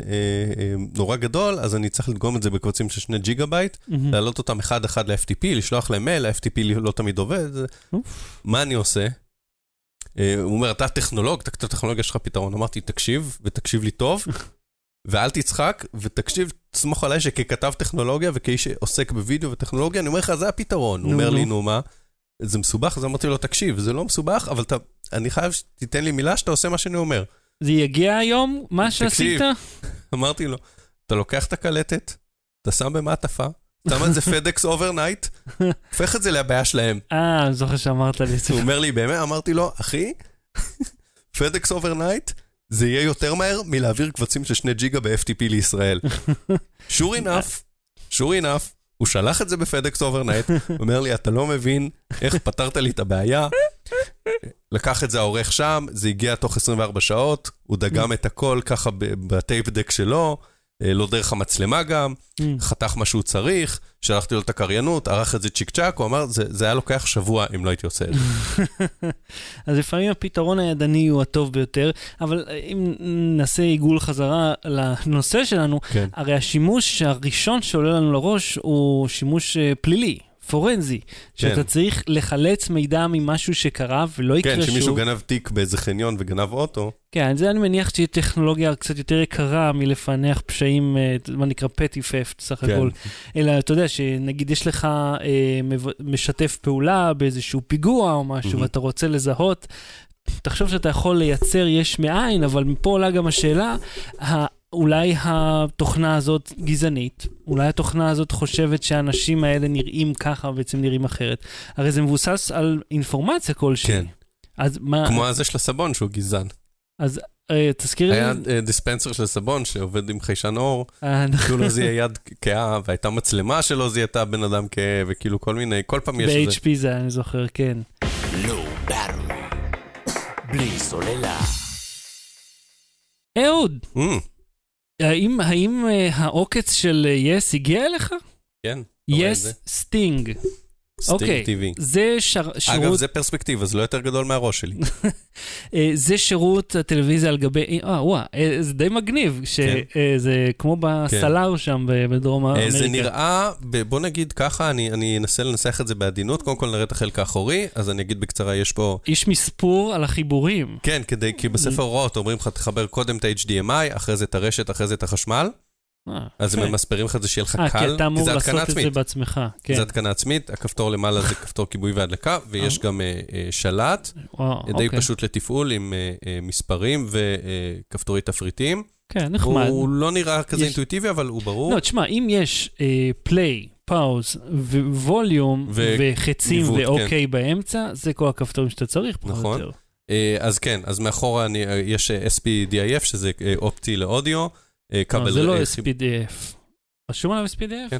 נורא גדול, אז אני צריך לדגום את זה בקבצים של שני ג'יגה בייט. להעלות אותם אחד-אחד ל-FTP, לשלוח להם מייל, ה-FTP לא תמיד עובד. מה אני עושה? הוא אומר, אתה טכנולוג, אתה טכנולוגיה יש לך פתרון. אמרתי, תקשיב, ותקשיב לי טוב, ואל תצחק, ותקשיב, תסמוך עליי שככתב טכנולוגיה וכאיש שעוסק בווידאו וטכנולוגיה, אני אומר לך, זה הפתרון. הוא אומר לי, נו. מה? זה מסובך? אז אמרתי לו, תקשיב, זה לא מסובך, אבל אתה, אני חייב שתיתן לי מילה שאתה עושה מה שאני אומר. זה יגיע היום, מה שעשית? אמרתי לו, אתה לוקח את הקלטת, אתה שם במעטפה, שם את זה FedEx overnight, הופך את זה לבעיה שלהם. אה, אני זוכר שאמרת לי את זה. הוא אומר לי, באמת? אמרתי לו, אחי, FedEx overnight, זה יהיה יותר מהר מלהעביר קבצים של שני ג'יגה ב-FTP לישראל. sure enough, sure enough, הוא שלח את זה ב FedEx overnight, הוא אומר לי, אתה לא מבין איך פתרת לי את הבעיה. לקח את זה העורך שם, זה הגיע תוך 24 שעות, הוא דגם את הכל ככה ב tape deck שלו, לא דרך המצלמה גם, חתך מה שהוא צריך, שלחתי לו את הקריינות, ערך את זה צ'יק צ'אק, הוא אמר, זה, זה היה לוקח שבוע אם לא הייתי עושה את זה. אז לפעמים הפתרון הידני הוא הטוב ביותר, אבל אם נעשה עיגול חזרה לנושא שלנו, כן. הרי השימוש הראשון שעולה לנו לראש הוא שימוש אה, פלילי. פורנזי, שאתה צריך לחלץ מידע ממשהו שקרה ולא יקרה כן, שוב. שמישהו גנב תיק באיזה חניון וגנב אוטו, כן, זה אני מניח שתהיה טכנולוגיה קצת יותר יקרה מלפענח פשעים, אה, מה נקרא פטי פפט סך כן. הכל. אלא אתה יודע שנגיד יש לך אה, משתף פעולה באיזשהו פיגוע או משהו. ואתה רוצה לזהות, תחשוב שאתה יכול לייצר יש מאין, אבל מפה עולה גם השאלה, אולי התוכנה הזאת גזענית, אולי התוכנה הזאת חושבת שהאנשים האלה נראים ככה ובעצם נראים אחרת. הרי זה מבוסס על אינפורמציה כלשהי. כן. אז מה, כמו הזה של הסבון שהוא גזען. אז אה, תזכיר לי. היה אה, דיספנסר של סבון שעובד עם חיישן אור, אה, כאילו לא זיהה יד כהה, והייתה מצלמה שלא זיהתה בן אדם כהה, וכאילו כל מיני, כל פעם יש איזה... ב-HP זה אני זוכר, כן. Battery. בלי סוללה. אהוד, Mm, האם, האם אה, העוקץ של יס הגיע אליך? כן. יס סטינג. אוקיי. TV. זה שר, שירות, אגב, זה פרספקטיבה, זה לא יותר גדול מהראש שלי. אה, זה שירות הטלוויזיה על גבי, אה, וואו, אה, זה די מגניב, שזה כמו בסלאר שם ב- בדרום אה, אמריקה. זה נראה, בוא נגיד ככה, אני אני אנסה לנסח את זה בעדינות. קודם כל נראה את החלק האחורי, אז אני אגיד בקצרה, יש פה... יש מספור על החיבורים. כן, כדי, כי בספר הוראות אומרים לך, תחבר קודם את ה-HDMI, אחרי זה את הרשת, אחרי זה את החשמל. אה, אז הם. ממספרים לך את זה שיהיה לך אה, כי קל, אתה אמור לעשות את זה. בעצמך. כן. זה התקנה עצמית, הכפתור למעלה זה כפתור כיבוי והדלקה, ויש גם אה, אה, שלט, די אוקיי. פשוט לתפעול עם מספרים וכפתורי תפריטים. כן, נחמד. הוא לא נראה כזה אינטואיטיבי, אבל הוא ברור. לא, תשמע, אם יש פליי, פאוז, וווליום, ו- וחצים ואוקיי באמצע, זה כל הכפתורים שאתה צריך, פחות או נכון. יותר. אז כן, אז מאחורה יש SPDIF, שזה אופטי לאודיו, כבל... לא, זה לא אה, SPDF. רשום עליו SPDF? כן.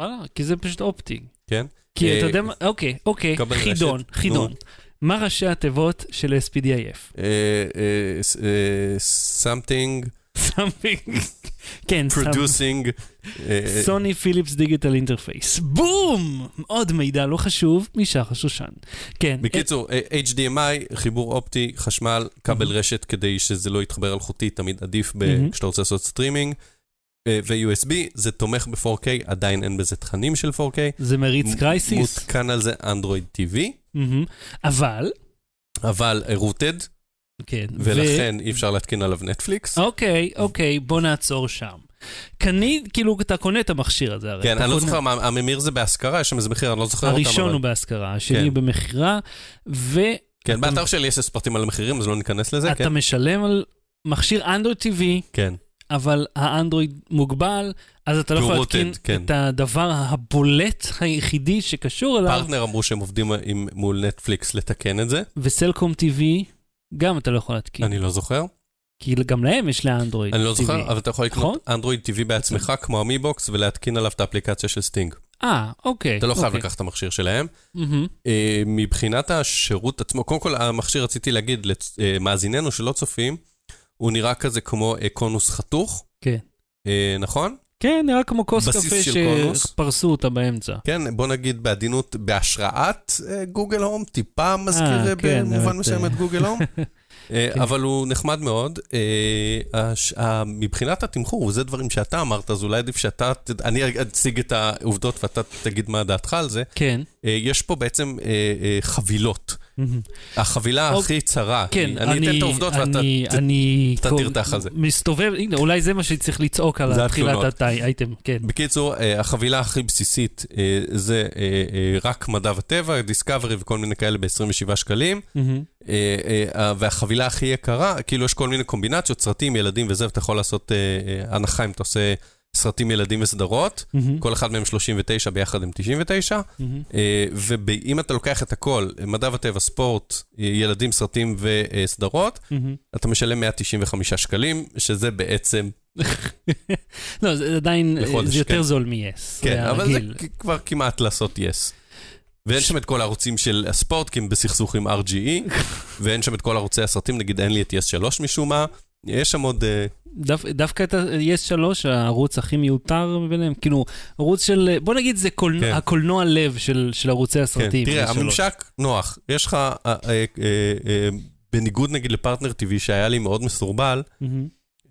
וואלה, כי זה פשוט אופטי. כן. כי אה, אתה יודע מה, אוקיי, אוקיי, חידון, חידון. מה ראשי התיבות של SPDIF? אה, אה, אה, something something, כן, producing, אה, סוני פיליפס דיגיטל אינטרפייס. בום! עוד מידע לא חשוב משחר שושן. כן. בקיצור, אה, HDMI, חיבור אופטי, חשמל, כבל רשת כדי שזה לא יתחבר אלחוטית, תמיד עדיף. כשאתה רוצה לעשות סטרימינג. אה, ו-USB, זה תומך ב-4K, עדיין אין בזה תכנים של 4K. זה מריץ Crysis. מותקן על זה אנדרואיד TV. אבל, אבל rooted, כן. ולכן אי אפשר להתקין עליו נטפליקס. אוקיי, אוקיי, בוא נעצור שם. קנית, כאילו, אתה קונה את המכשיר הזה הרי. כן, אתה אני לא קונה- זוכר, מה- הממיר זה בהשכרה, יש שם איזה מחיר, אני לא זוכר אותם. הראשון אבל- הוא בהשכרה, השני כן. במכירה, ואתה כן, באתר שלי יש פרטים על המחירים, אז לא ניכנס לזה, כן. משלם על מכשיר אנדרואיד TV, כן. אבל האנדרואיד מוגבל, אז אתה לא יכול להתקין כן. את הדבר הבולט היחידי שקשור אליו, פרטנר אמרו שהם עובדים עם- מול נטפליקס לתקן את זה, וסלקום TV, גם אתה לא יכול להתקין. אני לא זוכר. כי גם להם יש לאנדרואיד אני לא TV. זוכר, אבל אתה יכול נכון? לקנות אנדרואיד TV בעצמך, כמו ה Mi Box, ולהתקין עליו את האפליקציה של סטינג. אה, אוקיי. אתה לא חייב אוקיי. לקחת את המכשיר שלהם. מהמם. אה, מבחינת השירות עצמו, קודם כל, המכשיר, רציתי להגיד למאזיננו שלא צופים, הוא נראה כזה כמו אה, קונוס חתוך. כן. אה, נכון? כן, נראה כמו כוס קפה. שפרסו אותה באמצע. כן, בוא נגיד בעדינות, בהשראת אה, Google Home, טיפה מזכיר אה, אה, כן, במובן מסוים אה. את Google Home. אה. אבל הוא נחמד מאוד. אה, מבחינת התמחור, וזה דברים שאתה אמרת, אז אולי עדיף שאתה, אני אציג את העובדות ואתה תגיד מה דעתך על זה. כן. אה, יש פה בעצם אה, אה, חבילות. החבילה אוקיי, הכי צרה. כן, אני אתן את העובדות ואתה... אני, אני תרתח על זה. מסתובב, הנה, אולי זה מה שצריך לצעוק על זה תחילת התלונות. האייטם, כן. בקיצור, אה, החבילה הכי בסיסית אה, זה אה, רק מדע וטבע, דיסקאברי וכל מיני כאלה ב-27 שקלים. והחבילה הכי יקרה, כאילו יש כל מיני קומבינציות, סרטים, ילדים וזה, ואתה יכול לעשות הנחה אם אתה עושה סרטים, ילדים וסדרות. מהמם. כל אחד מהם 39 ביחד הם 99. מהמם. אה, ואם אתה לוקח את הכל, מדע וטבע, ספורט, אה, ילדים, סרטים וסדרות, מהמם. אתה משלם 195 שקלים, שזה בעצם, לא, זה עדיין, לחודש, זה יותר כן. זול מ-yes. כן, אבל זה הרגיל. כ- כבר כמעט לעשות יס. ואין שם את כל הערוצים של הספורט, כי הם בסכסוך עם RGE, ואין שם את כל ערוצי הסרטים, נגיד אין לי את יס 3 משום מה. יש שם עוד... אה, דו- דווקא את ה-yes 3, הערוץ הכי מיותר ביניהם, כאילו, ערוץ של, בוא נגיד זה קולנוע- כן. הקולנוע לב של של ערוצי כן, הסרטים. תראה, yes שלוש. הממשק נוח. יש לך, אה, אה, אה, אה, בניגוד נגיד לפרטנר TV, שהיה לי מאוד מסורבל.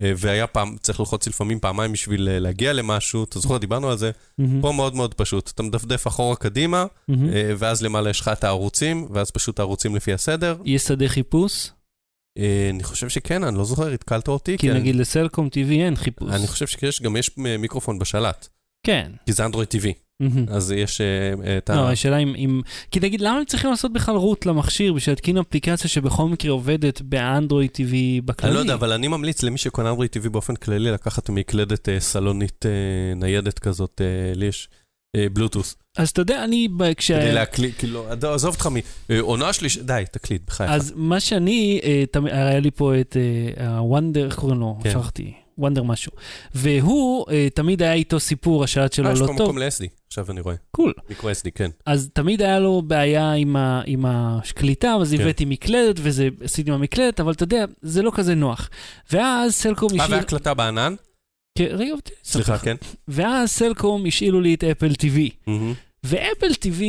אה, והיה פעם, צריך ללחוץ לפעמים פעמיים בשביל אה, להגיע למשהו, אתה זוכר, דיברנו על זה, מהמם. פה מאוד מאוד פשוט. אתה מדפדף אחורה קדימה. אה, ואז למעלה יש לך את הערוצים, ואז פשוט הערוצים לפי הסדר. יש שדה חיפוש? אה, אני חושב שכן, אני לא זוכר, התקלת אותי. כי. נגיד לסלקום TV אין חיפוש. אני חושב שיש, גם יש אה, מיקרופון בשלט, כן. כי זה אנדרואיד TV. אז יש אה, את לא, ה... השאלה אם. כי נגיד, למה הם צריכים לעשות בכלל רוט למכשיר בשביל להתקין אפליקציה שבכל מקרה עובדת באנדרואיד TV בכללי? אני לא יודע, אבל אני ממליץ למי שקונה אנדרואיד TV באופן כללי לקחת מקלדת סלונית ניידת כזאת, לי יש בלוטוס, אז אתה יודע, אני, כש... כדי להקליט, כאילו, עזוב אותך מעונה שלישית, די, תקליט, בחייך. אז מה שאני, אה, תמ- היה לי פה את אה, הוונדר, איך קוראים לו? כן. שכחתי. וונדר משהו. והוא, אה, תמיד היה איתו סיפור, השלט שלו אה, יש לא פה טוב. מקום ל-SD, עכשיו אני רואה, קול. מיקרו SD, כן. אז תמיד היה לו בעיה עם, ה, עם הקליטה, אז כן. הבאתי מקלדת, וזה עשיתי עם המקלדת, אבל אתה יודע, זה לא כזה נוח. ואז סלקום אה, השאיר... והקלטה בענן? כן, רגע, סליחה. כן. ואז סלקום השאילו לי את אפל TV. ואפל TV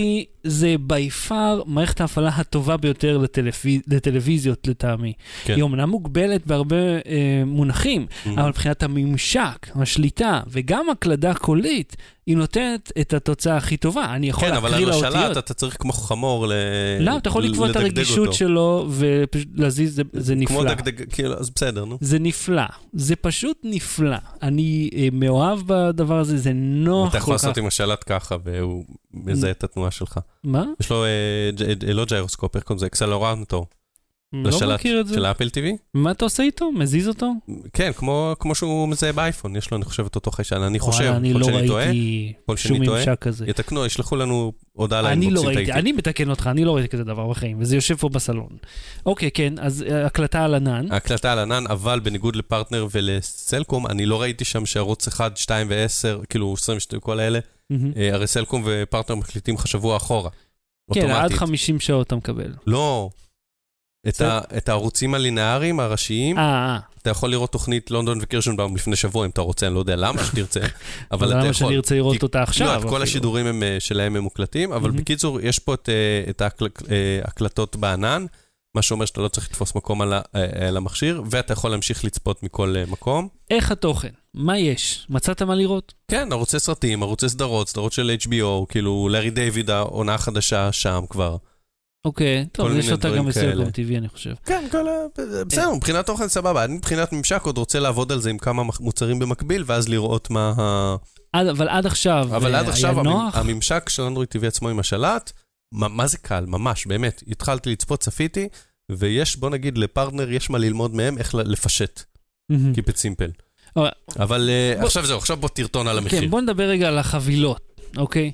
זה בי פאר מערכת ההפעלה הטובה ביותר לטלוויז... לטלוויזיות לטעמי. כן. היא אומנם מוגבלת בהרבה אה, מונחים, מהמם. אבל מבחינת הממשק, השליטה וגם הקלדה קולית, היא נותנת את התוצאה הכי טובה. אני יכול כן, אבל להקריא על לה השלט אותיות. אתה צריך כמו חמור ל... לא, אתה יכול לקבוע את הרגישות אותו. שלו ופשוט להזיז, זה, זה כמו נפלא. דגדג, כאילו, אז בסדר, נו. זה נפלא, זה פשוט נפלא. אני אה, מאוהב בדבר הזה, זה נוח אתה כל יכול כך. לעשות עם השלט ככה, והוא מזהה את התנועה שלך. מה? יש לו, אה, אה, לא ג'יירוסקופ, איך קוראים לזה? accelerator. לא לשלט מכיר את זה. של אפל TV? מה אתה עושה איתו? מזיז אותו? כן, כמו כמו שהוא מזהה באייפון, יש לו, אני חושב, את אותו חיישן. אני חושב, אני יכול לא שאני טועה, שום שאני טועה. יתקנו, ישלחו לנו הודעה אני ל inbox לא ראיתי. אני מתקן אותך, אני לא ראיתי כזה דבר בחיים, וזה יושב פה בסלון. אוקיי, כן, אז אה, הקלטה על ענן. ההקלטה על ענן, אבל בניגוד לפרטנר ולסלקום, אני לא ראיתי שם שערוץ 1, 2 ו-10, כאילו 22, כל האלה. אה, הרי סלקום ופרטנר מקליטים לך שבוע אחורה. כן, עד אוטומטית. 50 שעות אתה מקבל. לא. את, ה, את הערוצים הלינאריים, הראשיים, אה, אה. אתה יכול לראות תוכנית לונדון וקירשנבאום לפני שבוע אם אתה רוצה, אני לא יודע למה שתרצה, אבל למה אתה שאני יכול. ארצה לראות אותה עכשיו? לא, את כל. השידורים הם, אה, שלהם הם מוקלטים, אבל. בקיצור, יש פה את, אה, את ההקל- אה, ההקלטות בענן, מה שאומר שאתה לא צריך לתפוס מקום על על המכשיר, ואתה יכול להמשיך לצפות מכל מקום. איך התוכן? מה יש? מצאת מה לראות? כן, ערוצי סרטים, ערוצי סדרות, סדרות של HBO, כאילו, לארי דיוויד, העונה החדשה שם כבר. אוקיי, טוב, יש אותה גם בסלקום. TV, אני חושב. כן, כל ה... בסדר, מבחינת תוכן סבבה. אני מבחינת ממשק עוד רוצה לעבוד על זה עם כמה מוצרים במקביל, ואז לראות מה ה... אבל עד עכשיו, אבל אה, עד עכשיו היה המ- נוח? הממשק של אנדרואיד TV עצמו עם השלט, מה זה קל, ממש, באמת. התחלתי לצפות, צפיתי, ויש, בוא נגיד, לפרטנר יש מה ללמוד מהם איך לפשט. Keep it simple. אבל- אה, עכשיו זהו, עכשיו בוא תרטון על המחיר. כן, בוא נדבר רגע על החבילות, אוקיי?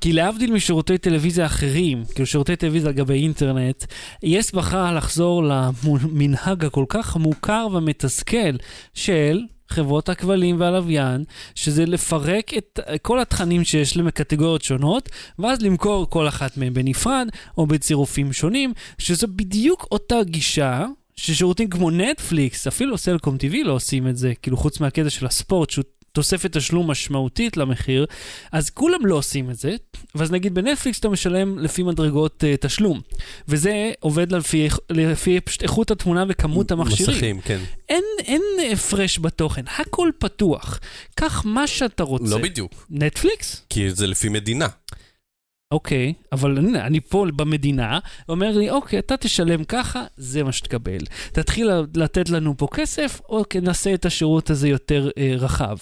כי להבדיל משירותי טלוויזיה אחרים, כאילו שירותי טלוויזיה על גבי אינטרנט, יס בחרה לחזור למנהג הכל כך מוכר ומתסכל של חברות הכבלים והלוויין, שזה לפרק את כל התכנים שיש להם בקטגוריות שונות, ואז למכור כל אחת מהם בנפרד או בצירופים שונים, שזו בדיוק אותה גישה. ששירותים כמו נטפליקס, אפילו סלקום TV לא עושים את זה, כאילו חוץ מהקטע של הספורט, שהוא תוספת תשלום משמעותית למחיר, אז כולם לא עושים את זה, ואז נגיד בנטפליקס אתה משלם לפי מדרגות uh, תשלום, וזה עובד לפי, לפי פשוט איכות התמונה וכמות המכשירים. מסכים, כן. אין, אין הפרש בתוכן, הכל פתוח. קח מה שאתה רוצה. לא בדיוק, נטפליקס? כי זה לפי מדינה. אוקיי, אבל הנה, אני פה במדינה, אומר לי, אוקיי, אתה תשלם ככה, זה מה שתקבל. תתחיל לתת לנו פה כסף, אוקיי, נעשה את השירות הזה יותר אה, רחב.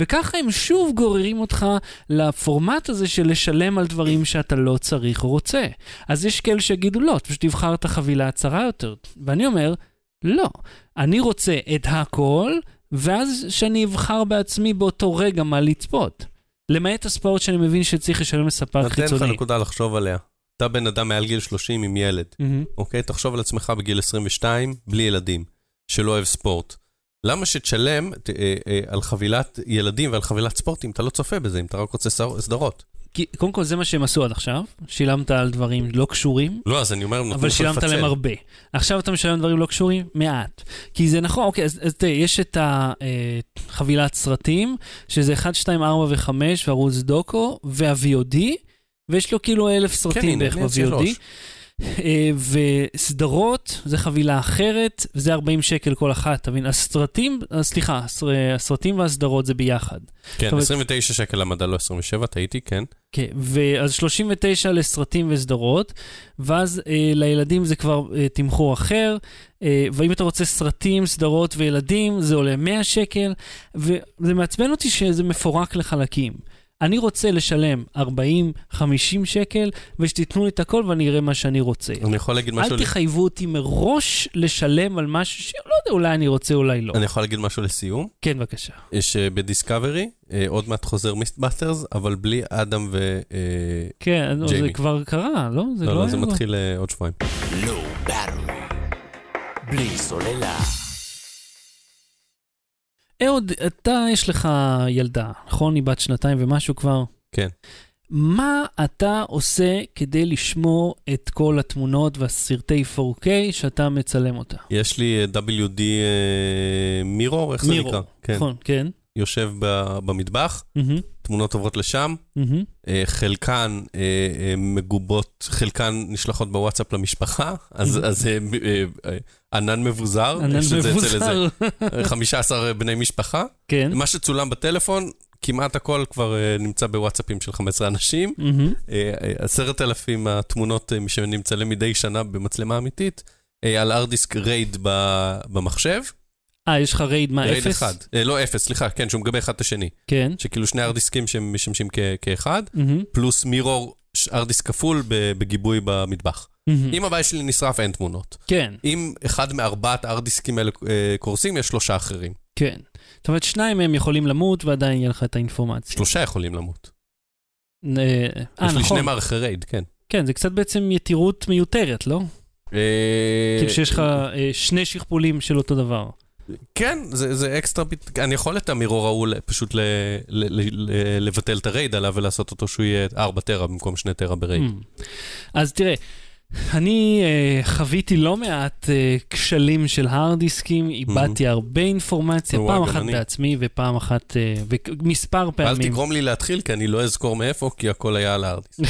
וככה הם שוב גוררים אותך לפורמט הזה של לשלם על דברים שאתה לא צריך או רוצה. אז יש כאלה שיגידו, לא, פשוט תבחר את החבילה הצרה יותר. ואני אומר, לא, אני רוצה את הכל, ואז שאני אבחר בעצמי באותו רגע מה לצפות. למעט הספורט שאני מבין שצריך לשלם לספק נתן לך חיצוני. נקודה לחשוב עליה. אתה בן אדם מעל גיל 30 עם ילד, מהמם. אוקיי? תחשוב על עצמך בגיל 22, בלי ילדים, שלא אוהב ספורט. למה שתשלם ת- אה, אה, על חבילת ילדים ועל חבילת ספורט אם אתה לא צופה בזה, אם אתה רק רוצה סדרות? כי קודם כל זה מה שהם עשו עד עכשיו, שילמת על דברים לא קשורים, לא, אז אני אומר, נותנים אבל שילמת לפצל. להם הרבה. עכשיו אתה משלם דברים לא קשורים? מעט. כי זה נכון, אוקיי, אז, אז תראה, יש את החבילת סרטים, שזה 1, 2, 4 ו-5 וערוץ דוקו, וה-VOD, ויש לו כאילו אלף כן, סרטים הנה, בערך ב-VOD. אה, וסדרות, זה חבילה אחרת, וזה 40 שקל כל אחת, אתה מבין? הסרטים, אה, סליחה, הסר- הסרטים והסדרות זה ביחד. כן, אבל- 29 שקל למדע, לא 27, טעיתי, כן. כן, ואז 39 לסרטים וסדרות, ואז אה, לילדים זה כבר אה, תמחור אחר, אה, ואם אתה רוצה סרטים, סדרות וילדים, זה עולה 100 שקל, וזה מעצבן אותי שזה מפורק לחלקים. אני רוצה לשלם 40-50 שקל, ושתיתנו לי את הכל ואני אראה מה שאני רוצה. אני יכול להגיד משהו... אל תחייבו אותי מראש לשלם על משהו שלא יודע, אולי אני רוצה, אולי לא. אני יכול להגיד משהו לסיום? כן, בבקשה. יש אה, בדיסקאברי, אה, עוד מעט חוזר מיסטבאסטרס, אבל בלי אדם ו... אה, כן, לא, זה. כבר קרה, לא? זה לא, לא, היה זה. מתחיל עוד שבועיים. Battery. בלי סוללה. אהוד, אתה, יש לך ילדה, נכון? היא בת שנתיים ומשהו כבר. כן. מה אתה עושה כדי לשמור את כל התמונות והסרטי 4K שאתה מצלם אותה? יש לי אה, WD אה, מירור, איך זה מירור, נקרא? כן. נכון, כן. יושב במטבח, מהמם, תמונות עוברות לשם. אה, חלקן אה, אה, מגובות, חלקן נשלחות בוואטסאפ למשפחה, אז אז, אה, אה, ענן מבוזר, ענן מבוזר. איזה 15 בני משפחה. כן. מה שצולם בטלפון, כמעט הכל כבר נמצא בוואטסאפים של 15 אנשים. עשרת אלפים התמונות מצלם מדי שנה במצלמה אמיתית, על hard disk RAID במחשב. אה, יש לך RAID מה, RAID אפס? אחד. אה, לא אפס, סליחה, כן, שהוא מגבה אחד את השני. כן. שכאילו שני הארדיסקים שמשמשים כ- כאחד, פלוס mirror hard disk כפול בגיבוי במטבח. אם הבית שלי נשרף, אין תמונות. כן, אם אחד מארבעת ההארדיסקים האלה אה, קורסים, יש שלושה אחרים. כן. זאת אומרת, שניים מהם יכולים למות ועדיין יהיה לך את האינפורמציה. שלושה יכולים למות. אה, אה, יש לי שני נכון. מערכי RAID, כן. כן, זה קצת בעצם יתירות מיותרת, לא? אה, כאילו שיש לך אה, שני שכפולים של אותו דבר. כן, זה, זה extra bit, אני יכול את ה mirror ההוא פשוט ל, ל, ל, ל, לבטל את ה RAID עליו ולעשות אותו שהוא יהיה 4 טרה במקום 2 טרה ב RAID. Mm. אז תראה, אני אה, חוויתי לא מעט אה, כשלים של הארד דיסקים, איבדתי הרבה אינפורמציה, פעם אחת אני. בעצמי ופעם אחת, אה, ומספר אל פעמים. תגרום לי להתחיל, כי אני לא אזכור מאיפה, כי הכל היה על הארדיס.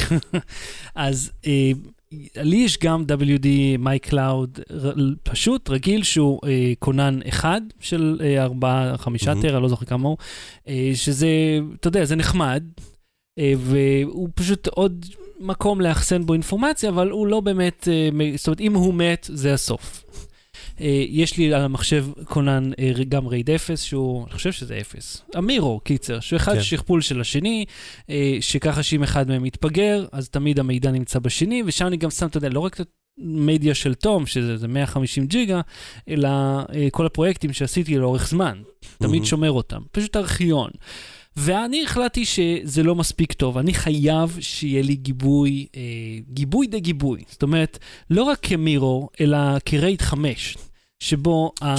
אז אה, לי יש גם WD My Cloud ר, פשוט, רגיל, שהוא אה, כונן אחד של אה, ארבעה, חמישה מהמם. טרה, לא זוכר כמה הוא, אה, שזה, אתה יודע, זה נחמד, אה, והוא פשוט עוד מקום לאחסן בו אינפורמציה, אבל הוא לא באמת, אה, זאת אומרת, אם הוא מת, זה הסוף. אה, יש לי על המחשב כונן אה, גם רייד 0, שהוא, אני חושב שזה 0. אמירו, קיצר, שהוא אחד כן. שכפול של השני, אה, שככה שאם אחד מהם מתפגר, אז תמיד המידע נמצא בשני, ושם אני גם שם, אתה יודע, לא רק את המדיה של תום, שזה זה 150 ג'יגה, אלא כל הפרויקטים שעשיתי לאורך זמן. תמיד מהמם. שומר אותם, פשוט ארכיון. ואני החלטתי שזה לא מספיק טוב, אני חייב שיהיה לי גיבוי, אה, גיבוי דה גיבוי. זאת אומרת, לא רק כמירור, אלא כרייד 5, שבו ה-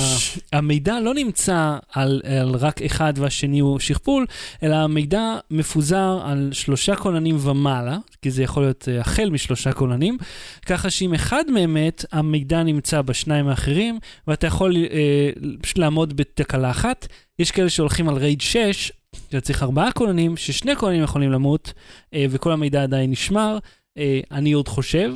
המידע לא נמצא על, על רק אחד והשני הוא שכפול, אלא המידע מפוזר על שלושה כוננים ומעלה, כי זה יכול להיות אה, החל משלושה כוננים, ככה שאם אחד מהם מת, המידע נמצא בשניים האחרים, ואתה יכול אה, לעמוד בתקלה אחת. יש כאלה שהולכים על רייד 6, שאתה צריך ארבעה כוננים, ששני כוננים יכולים למות, אה, וכל המידע עדיין נשמר. אה, אני עוד חושב.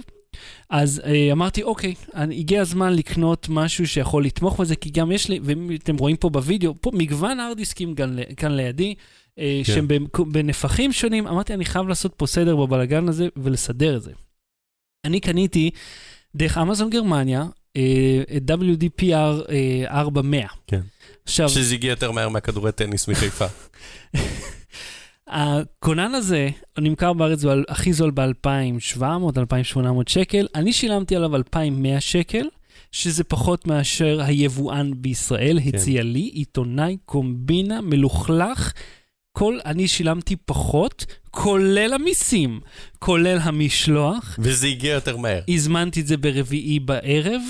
אז אה, אמרתי, אוקיי, אני, הגיע הזמן לקנות משהו שיכול לתמוך בזה, כי גם יש לי, ואתם רואים פה בווידאו, פה מגוון ארדיסקים כאן, לידי, אה, כן. שהם בנפחים שונים. אמרתי, אני חייב לעשות פה סדר בבלגן הזה ולסדר את זה. אני קניתי דרך אמזון גרמניה אה, את WDPR אה, 400. כן. עכשיו, שזה הגיע יותר מהר מהכדורי טניס מחיפה. הכונן הזה נמכר בארץ בעל- הכי זול ב-2,700-2,800 שקל, אני שילמתי עליו 2,100 שקל, שזה פחות מאשר היבואן בישראל הציע לי, עיתונאי קומבינה מלוכלך. כל, אני שילמתי פחות, כולל המיסים, כולל המשלוח. וזה הגיע יותר מהר. הזמנתי את זה ברביעי בערב,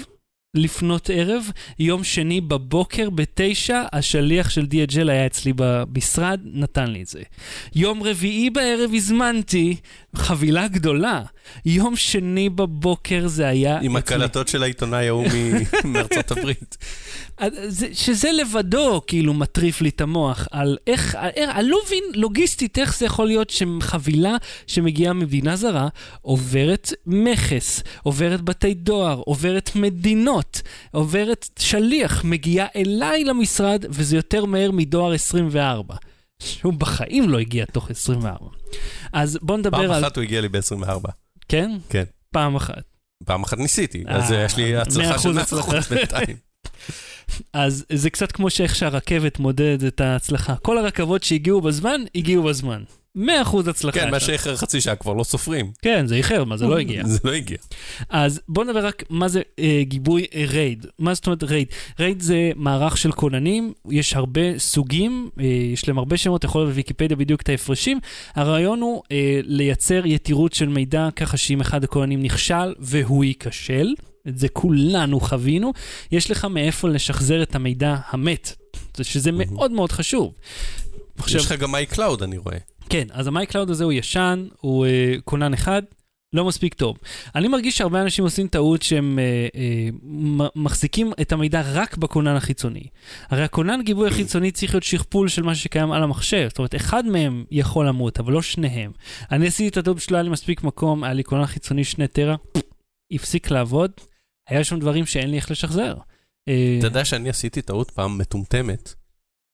לפנות ערב, יום שני בבוקר בתשע, השליח של DHL היה אצלי במשרד, נתן לי את זה. יום רביעי בערב הזמנתי חבילה גדולה. יום שני בבוקר זה היה עם אצלי. הקלטות של העיתונאי ההוא מארצות הברית. שזה לבדו כאילו מטריף לי את המוח על איך, איך- אני לא מבין לוגיסטית איך זה יכול להיות שחבילה שמגיעה ממדינה זרה עוברת מכס, עוברת בתי דואר, עוברת מדינות, עוברת שליח, מגיעה אליי למשרד וזה יותר מהר מדואר 24. שהוא בחיים לא הגיע תוך 24. אז בוא נדבר פעם על... אחת הוא הגיע לי ב-24. כן? כן. פעם אחת. פעם אחת ניסיתי, אה, אז יש לי הצלחה של 100% 100% הצלחה. בינתיים. אז זה קצת כמו שאיך שהרכבת מודדת את ההצלחה. כל הרכבות שהגיעו בזמן, הגיעו בזמן. 100% הצלחה. כן, מה. שאיחר חצי שעה כבר לא סופרים. כן, זה איחר, מה זה לא הגיע. זה לא הגיע. אז בואו נדבר רק מה זה אה, גיבוי אה, RAID. מה זאת אומרת RAID? RAID זה מערך של כוננים, יש הרבה סוגים, אה, יש להם הרבה שמות, אתה יכול לראות בוויקיפדיה בדיוק את ההפרשים. הרעיון הוא אה, לייצר יתירות של מידע ככה שאם אחד הכוננים נכשל והוא ייכשל, את זה כולנו חווינו, יש לך מאיפה לשחזר את המידע המת, שזה. מאוד מאוד חשוב. עכשיו, יש לך גם My Cloud, אני רואה. כן, אז ה My Cloud הזה הוא ישן, הוא אה, כונן אחד, לא מספיק טוב. אני מרגיש שהרבה אנשים עושים טעות שהם אה, מ- מחזיקים את המידע רק בכונן החיצוני. הרי הכונן גיבוי החיצוני צריך להיות שכפול של מה שקיים על המחשב. זאת אומרת, אחד מהם יכול למות, אבל לא שניהם. אני עשיתי את הטעות שלו, היה לי מספיק מקום, היה לי כונן חיצוני שני טרה, הפסיק לעבוד, היה שם דברים שאין לי איך לשחזר. אתה יודע שאני עשיתי טעות פעם מטומטמת.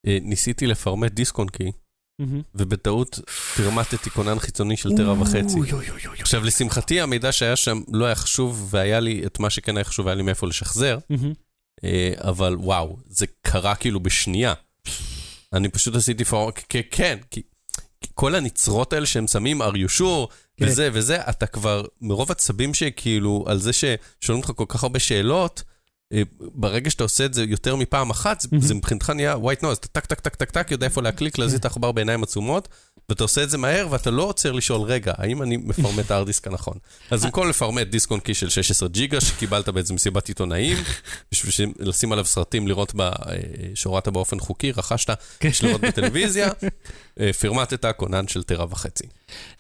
ניסיתי לפרמט דיסק און קי. ובטעות פרמטתי כונן חיצוני של טרה וחצי. עכשיו, לשמחתי, המידע שהיה שם לא היה חשוב, והיה לי את מה שכן היה חשוב, היה לי מאיפה לשחזר, מהמם. אה, אבל וואו, זה קרה כאילו בשנייה. אני פשוט עשיתי פורמט, כן, כי כל הנצרות האלה שהם שמים, are you sure, כן. וזה וזה, אתה כבר, מרוב עצבים שכאילו, על זה ששואלים אותך כל כך הרבה שאלות, ברגע שאתה עושה את זה יותר מפעם אחת, זה- מבחינתך נהיה white noise, אתה טק טק טק טק טק, יודע איפה להקליק, להזיז את העכבר בעיניים עצומות, ואתה עושה את זה מהר, ואתה לא עוצר לשאול, רגע, האם אני מפרמט את הארד דיסק הנכון? אז במקום לפרמט דיסק און קי של 16 ג'יגה, שקיבלת באיזה מסיבת עיתונאים, בשביל לשים עליו סרטים, לראות אה, שהורדת באופן חוקי, רכשת, כן. יש לראות בטלוויזיה, אה, פרמטת כונן של טרה וחצי.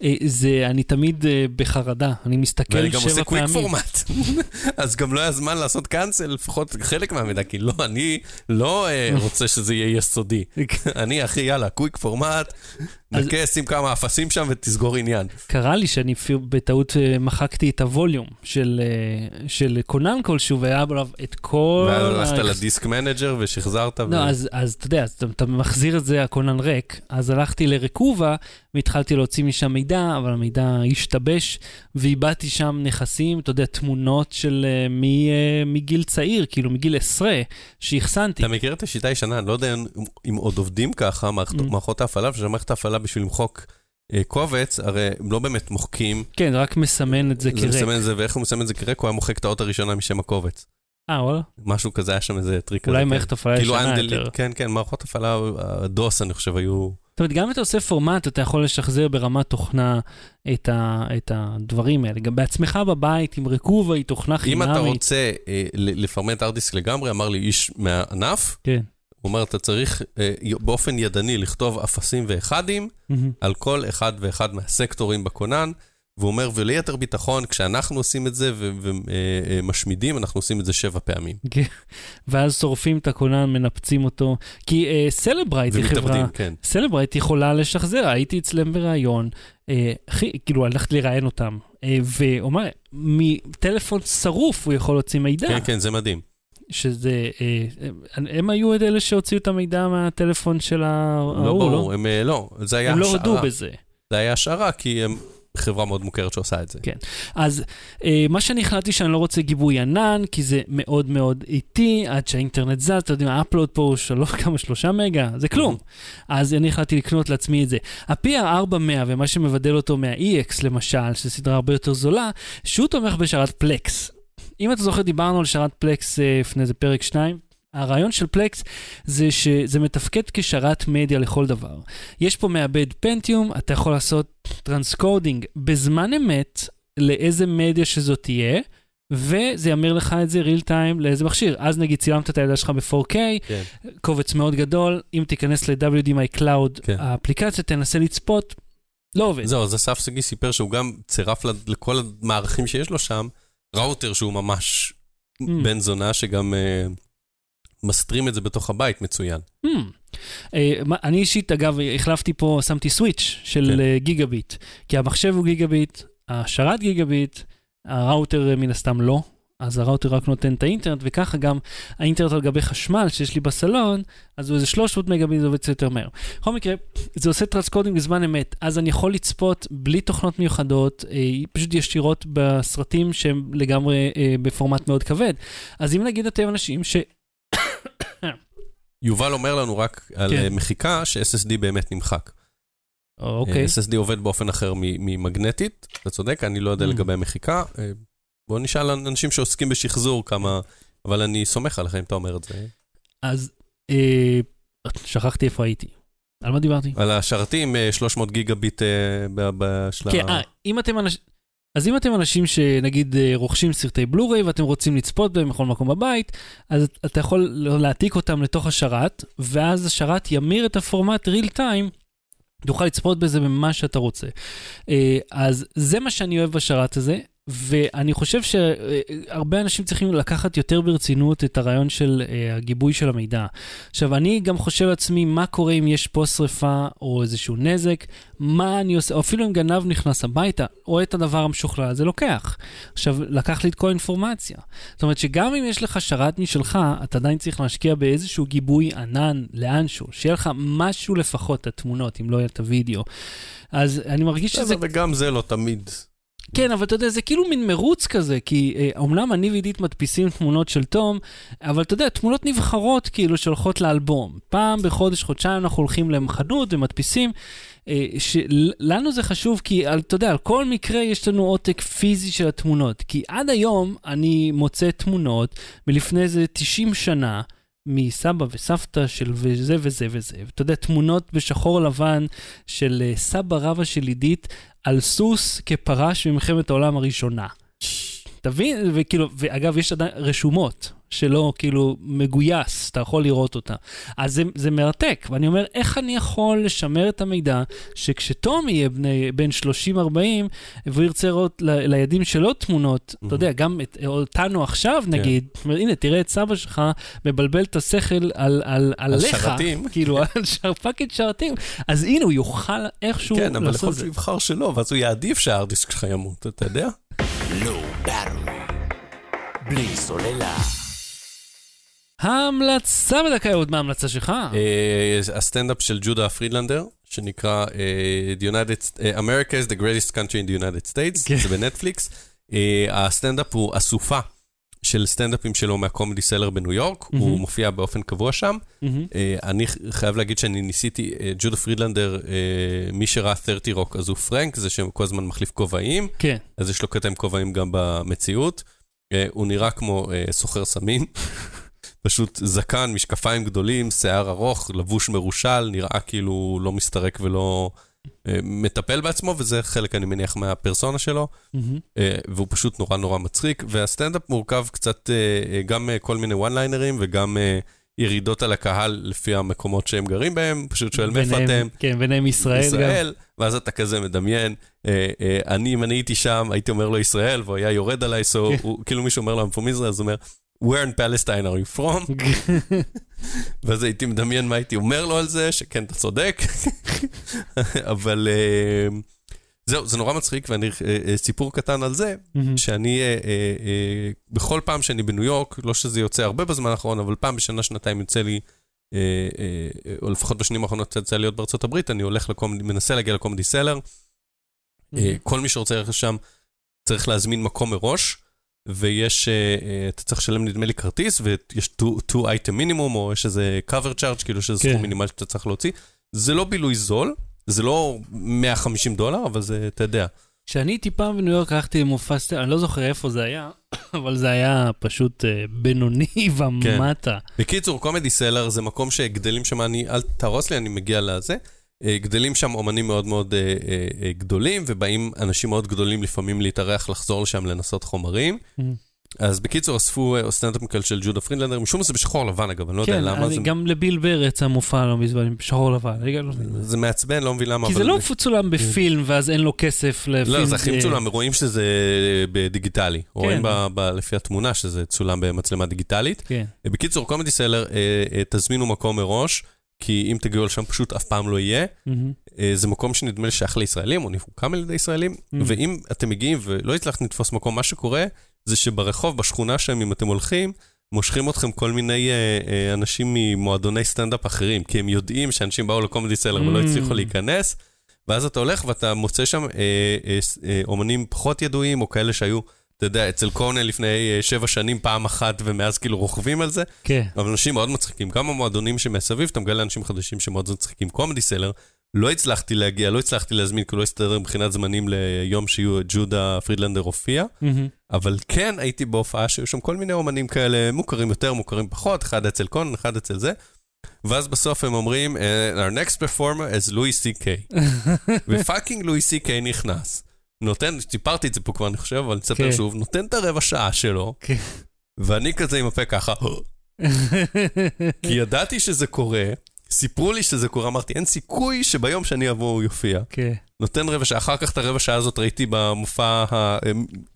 אה, זה, אני תמיד אה, בחרדה, אני מסתכל ואני גם עושה שבע קוויק פעמים. פורמט. אז גם לא היה זמן לעשות קאנצל, לפחות חלק מהמידע, כי לא, אני לא אה, רוצה שזה יהיה יסודי. אני, אחי, יאללה, קוויק פורמט, נקה, שים כמה אפסים שם ותסגור עניין. קרה לי שאני בטעות אה, מחקתי את הווליום של, אה, של קונן כלשהו, והיה עליו את כל... ואז הלכת ל disk manager ושחזרת. לא, אז, אז אתה יודע, אתה מחזיר את זה, הכונן ריק, אז הלכתי ל Recuva והתחלתי להוציא משם מידע, אבל המידע השתבש, ואיבדתי שם נכסים, אתה יודע, תמונות של אה, מ, אה, מגיל צעיר, כאילו מגיל עשרה, שאחסנתי. אתה מכיר את השיטה הישנה, אני לא יודע אם- אם עוד עובדים ככה, מערכת- Mm. מערכות ההפעלה, ושמערכת ההפעלה בשביל למחוק אה, קובץ, הרי הם לא באמת מוחקים, כן, רק מסמן את זה זה כריק. מסמן את זה, ואיך הוא מסמן את זה כריק, הוא היה מוחק את האות הראשונה משם הקובץ. אה, וואלה? משהו כזה, היה שם איזה טריק כזה. אולי כן. מערכת הפעלה כאילו ישנה יותר. כן, כן, מערכות הפעלה, הדוס, אני חושב, היו... זאת אומרת, גם אם אתה עושה פורמט, אתה יכול לשחזר ברמת תוכנה את, ה, את הדברים האלה. גם בעצמך בבית עם Recuva היא תוכנה אם חינמית. אתה רוצה אה, לפרמט hard disk לגמרי, אמר לי איש מהענף, כן. הוא אומר, אתה צריך אה, באופן ידני לכתוב אפסים ואחדים מהמם. על כל אחד ואחד מהסקטורים בכונן, והוא אומר, וליתר ביטחון, כשאנחנו עושים את זה ומשמידים, אנחנו עושים את זה שבע פעמים. כן. ואז שורפים את הכונן, מנפצים אותו. כי אה, סלברייט היא חברה... כן. סלברייט יכולה לשחזר, הייתי אצלם בראיון, אה, אחי, כאילו הלכתי לראיין אותם, אה, אמר, מטלפון שרוף הוא יכול להוציא מידע, כן, כן, זה מדהים. שזה, אה, הם, הם היו את אלה שהוציאו את המידע מהטלפון של ההוא, לא ברור, הם אה, לא, זה היה הם לא הודו השערה. בזה. זה היה השערה, כי הם חברה מאוד מוכרת שעושה את זה. כן. אז אה, מה שאני החלטתי שאני לא רוצה גיבוי ענן, כי זה מאוד מאוד איטי, עד שהאינטרנט זז, אתה יודע, האפלוד פה הוא שלוש, כמה, שלושה מגה, זה כלום. אז אני החלטתי לקנות לעצמי את זה. ה-PR400 ומה שמבדל אותו מה-EX למשל, שזו סדרה הרבה יותר זולה, שהוא תומך בשרת פלקס. אם אתה זוכר, דיברנו על שרת פלקס אה, לפני איזה פרק שניים. הרעיון של פלקס זה שזה מתפקד כשרת מדיה לכל דבר. יש פה מעבד פנטיום, אתה יכול לעשות transcoding בזמן אמת לאיזה מדיה שזאת תהיה, וזה יעמר לך את זה real time לאיזה מכשיר. אז נגיד צילמת את הילדה שלך ב-4K, כן. קובץ מאוד גדול, אם תיכנס ל- WD My Cloud, כן. האפליקציה, תנסה לצפות, לא עובד. זהו, אז אסף שגיא סיפר שהוא גם צירף לכל המערכים שיש לו שם, ראוטר שהוא ממש Mm. בן זונה, שגם אה, מסדרים את זה בתוך הבית מצוין. Hmm. אה, מה- אני אישית, אגב, החלפתי פה, שמתי סוויץ' של כן. אה, גיגה ביט, כי המחשב הוא גיגה ביט, השרת גיגה ביט, הראוטר אה, מן הסתם לא, אז הראוטר רק נותן את האינטרנט, וככה גם האינטרנט על גבי חשמל שיש לי בסלון, אז הוא איזה 300 מגה ביט, זה עובד קצת יותר מהר. בכל מקרה, זה עושה transcoding בזמן אמת, אז אני יכול לצפות בלי תוכנות מיוחדות, אה, פשוט ישירות בסרטים שהם לגמרי אה, בפורמט מאוד כבד. אז אם נגיד אתם אנשים ש... יובל אומר לנו רק על כן. אה, מחיקה, ש-SSD באמת נמחק. אוקיי. אה, SSD עובד באופן אחר ממגנטית, אתה צודק, אני לא יודע Mm. לגבי המחיקה. אה, בוא נשאל אנשים שעוסקים בשחזור כמה, אבל אני סומך עליך אם אתה אומר את זה. אז אה, שכחתי איפה הייתי. על מה דיברתי? על השרתים, אה, 300 גיגה ביט אה, בשלב... כן, אה, אם אתם אנשים... אז אם אתם אנשים שנגיד אה, רוכשים סרטי בלוריי ואתם רוצים לצפות בהם בכל מקום בבית, אז אתה יכול להעתיק אותם לתוך השרת, ואז השרת ימיר את הפורמט real time, תוכל לצפות בזה במה שאתה רוצה. אה, אז זה מה שאני אוהב בשרת הזה, ואני חושב שהרבה אנשים צריכים לקחת יותר ברצינות את הרעיון של uh, הגיבוי של המידע. עכשיו, אני גם חושב לעצמי, מה קורה אם יש פה שריפה או איזשהו נזק, מה אני עושה, או אפילו אם גנב נכנס הביתה, רואה את הדבר המשוכלל הזה, לוקח. עכשיו, לקח לי את כל האינפורמציה. זאת אומרת שגם אם יש לך שרת משלך, אתה עדיין צריך להשקיע באיזשהו גיבוי ענן לאנשהו, שיהיה לך משהו לפחות, את התמונות, אם לא יהיה את הוידאו. אז אני מרגיש שזה... וגם זה לא תמיד. כן, אבל אתה יודע, זה כאילו מין מרוץ כזה, כי אה, אומנם אני ועידית מדפיסים תמונות של תום, אבל אתה יודע, תמונות נבחרות כאילו שהולכות לאלבום. פעם בחודש, חודשיים אנחנו הולכים לחנות ומדפיסים. אה, שלנו זה חשוב כי, על, אתה יודע, על כל מקרה יש לנו עותק פיזי של התמונות. כי עד היום אני מוצא תמונות מלפני איזה 90 שנה. מסבא וסבתא של וזה וזה וזה. אתה יודע, תמונות בשחור לבן של אה, סבא רבא של עידית על סוס כפרש במלחמת העולם הראשונה. תבין, וכאילו, ואגב, יש עדיין רשומות. שלא כאילו מגויס, אתה יכול לראות אותה. אז זה, זה מרתק, ואני אומר, איך אני יכול לשמר את המידע שכשתום יהיה בני, בין 30-40, והוא ירצה לראות ל, לילדים שלו תמונות, mm-hmm. אתה יודע, גם את, אותנו עכשיו כן. נגיד, אומרת, הנה, תראה את סבא שלך מבלבל את השכל על, על, על על עליך, שרתים. כאילו, על שר, fucking שרתים, אז הנה, הוא יוכל איכשהו כן, אבל יכול להיות שהוא יבחר שלא, ואז הוא יעדיף שהארדיסק שלך ימות, אתה יודע? לא, בלי סוללה. ההמלצה בדקה, אהוד, מה ההמלצה שלך? אה, הסטנדאפ של ג'ודה פרידלנדר, שנקרא אה, אה, America is the greatest country in the United States, כן. זה בנטפליקס. הסטנדאפ הוא אסופה של סטנדאפים שלו מה Comedy Cellar בניו יורק, הוא מופיע באופן קבוע שם. אני חייב להגיד שאני ניסיתי, ג'ודה פרידלנדר, מי שראה 30 רוק, אז הוא פרנק, זה שכל הזמן מחליף כובעים. כן. אז יש לו קטע עם כובעים גם במציאות. הוא נראה כמו סוחר סמים. פשוט זקן, משקפיים גדולים, שיער ארוך, לבוש מרושל, נראה כאילו לא מסתרק ולא uh, מטפל בעצמו, וזה חלק, אני מניח, מהפרסונה שלו. Mm-hmm. והוא פשוט נורא נורא מצחיק, והסטנדאפ מורכב קצת uh, גם כל מיני one לינרים וגם... ירידות על הקהל לפי המקומות שהם גרים בהם, פשוט שואל מאיפה אתם. כן, ביניהם ישראל, ישראל גם. ואז אתה כזה מדמיין, אה, אה, אני, אם אני הייתי שם, הייתי אומר לו ישראל, והוא היה יורד עליי, so, הוא, כאילו מישהו אומר לו, I'm from Israel, אז הוא אומר, where in Palestine are you from? ואז הייתי מדמיין מה הייתי אומר לו על זה, שכן, אתה צודק. אבל uh, זהו, זה נורא מצחיק, ואני, uh, סיפור קטן על זה, שאני, בכל פעם שאני בניו יורק, לא שזה יוצא הרבה בזמן האחרון, אבל פעם בשנה, שנתיים יוצא לי, או לפחות בשנים האחרונות יוצא להיות בארצות הברית, אני הולך לקומדי, מנסה להגיע לקומדי סלר. כל מי שרוצה ללכת לשם צריך להזמין מקום מראש. ויש, uh, אתה צריך לשלם נדמה לי כרטיס, ויש 2 item minimum, או יש איזה cover charge, כאילו שזה כן. סכום מינימלי שאתה צריך להוציא. זה לא בילוי זול, זה לא 150 דולר, אבל זה, אתה יודע. כשאני הייתי פעם בניו יורק, הלכתי למופע סטנדאפ, אני לא זוכר איפה זה היה, אבל זה היה פשוט uh, בינוני ומטה. כן. בקיצור, Comedy Cellar זה מקום שגדלים שם, אני, אל תהרוס לי, אני מגיע לזה. אה, גדלים שם אומנים מאוד מאוד אה, אה, גדולים, ובאים אנשים מאוד גדולים לפעמים להתארח, לחזור לשם, לנסות חומרים. Mm-hmm. אז בקיצור, חפשו סטנדאפ של ג'ודה פרידלנדר, משום מה זה בשחור לבן אגב, אני לא יודע כן, למה. כן, גם לביל בר יצא מופע לא מזמן, בשחור לבן, לא. זה מעצבן, לא מבין למה. כי זה לא צולם בפילם ואז אין לו כסף לפילם. לא, זה הכי מצולם, רואים שזה בדיגיטלי. רואים כן. לפי התמונה שזה צולם במצלמה דיגיטלית. כן. בקיצור, קומדי סלר, תזמינו מקום מראש. כי אם תגיעו לשם פשוט אף פעם לא יהיה. Mm-hmm. זה מקום שנדמה לי שייך לישראלים, או הוקם על ידי ישראלים, mm-hmm. ואם אתם מגיעים ולא הצלחתם לתפוס מקום, מה שקורה זה שברחוב, בשכונה שם, אם אתם הולכים, מושכים אתכם כל מיני אה, אה, אנשים ממועדוני סטנדאפ אחרים, כי הם יודעים שאנשים באו לקומדי סלר mm-hmm. ולא הצליחו להיכנס, ואז אתה הולך ואתה מוצא שם אה, אה, אה, אומנים פחות ידועים, או כאלה שהיו... אתה יודע, אצל קורנל לפני אה, שבע שנים פעם אחת, ומאז כאילו רוכבים על זה. כן. אבל אנשים מאוד מצחיקים. גם המועדונים שמסביב, אתה מגלה אנשים חדשים שמאוד מצחיקים. קומדי סלר, לא הצלחתי להגיע, לא הצלחתי להזמין, כי לא הסתדר מבחינת זמנים ליום שיהיו ג'ודה פרידלנדר הופיע, mm-hmm. אבל כן הייתי בהופעה שהיו שם כל מיני אומנים כאלה, מוכרים יותר, מוכרים פחות, אחד אצל קונן, אחד אצל זה. ואז בסוף הם אומרים, our next performer is לואי סי קיי. ופאקינג לואי סי קיי נכנס. נותן, סיפרתי את זה פה כבר, אני חושב, אבל אני אספר כן. שוב, נותן את הרבע שעה שלו, כן. ואני כזה עם הפה ככה, כי ידעתי שזה קורה, סיפרו לי שזה קורה, אמרתי, אין סיכוי שביום שאני אבוא הוא יופיע. כן. נותן רבע שעה, אחר כך את הרבע שעה הזאת ראיתי במופע, ה-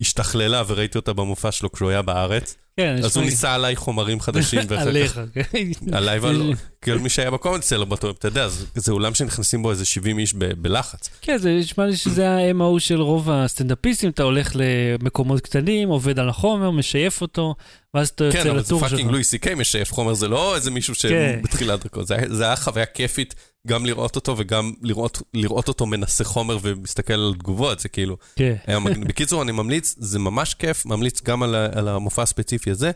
השתכללה וראיתי אותה במופע שלו כשהוא היה בארץ. כן, אז הוא לי- ניסה עליי חומרים חדשים, ואחר כך עליך, כן. עליי ועל כאילו מי שהיה ב Comedy Cellar באותו, אתה יודע, זה- זה אולם שנכנסים בו איזה 70 איש בלחץ. כן, זה נשמע לי שזה ה-MO של רוב הסטנדאפיסטים, אתה הולך למקומות קטנים, עובד על החומר, משייף אותו, ואז אתה יוצא כן, אבל זה לטור שלך. fucking לואי סי קיי משייף חומר, זה לא איזה מישהו כן. שבתחילת דרכו, זה היה- זה היה חוויה כיפית גם לראות אותו וגם לראות לראות אותו מנסה חומר ומסתכל על תגובות, זה כאילו... כן. היה מגניב. בקיצור, אני ממליץ, זה ממש כיף, ממליץ גם על, על המופע הספציפי הזה.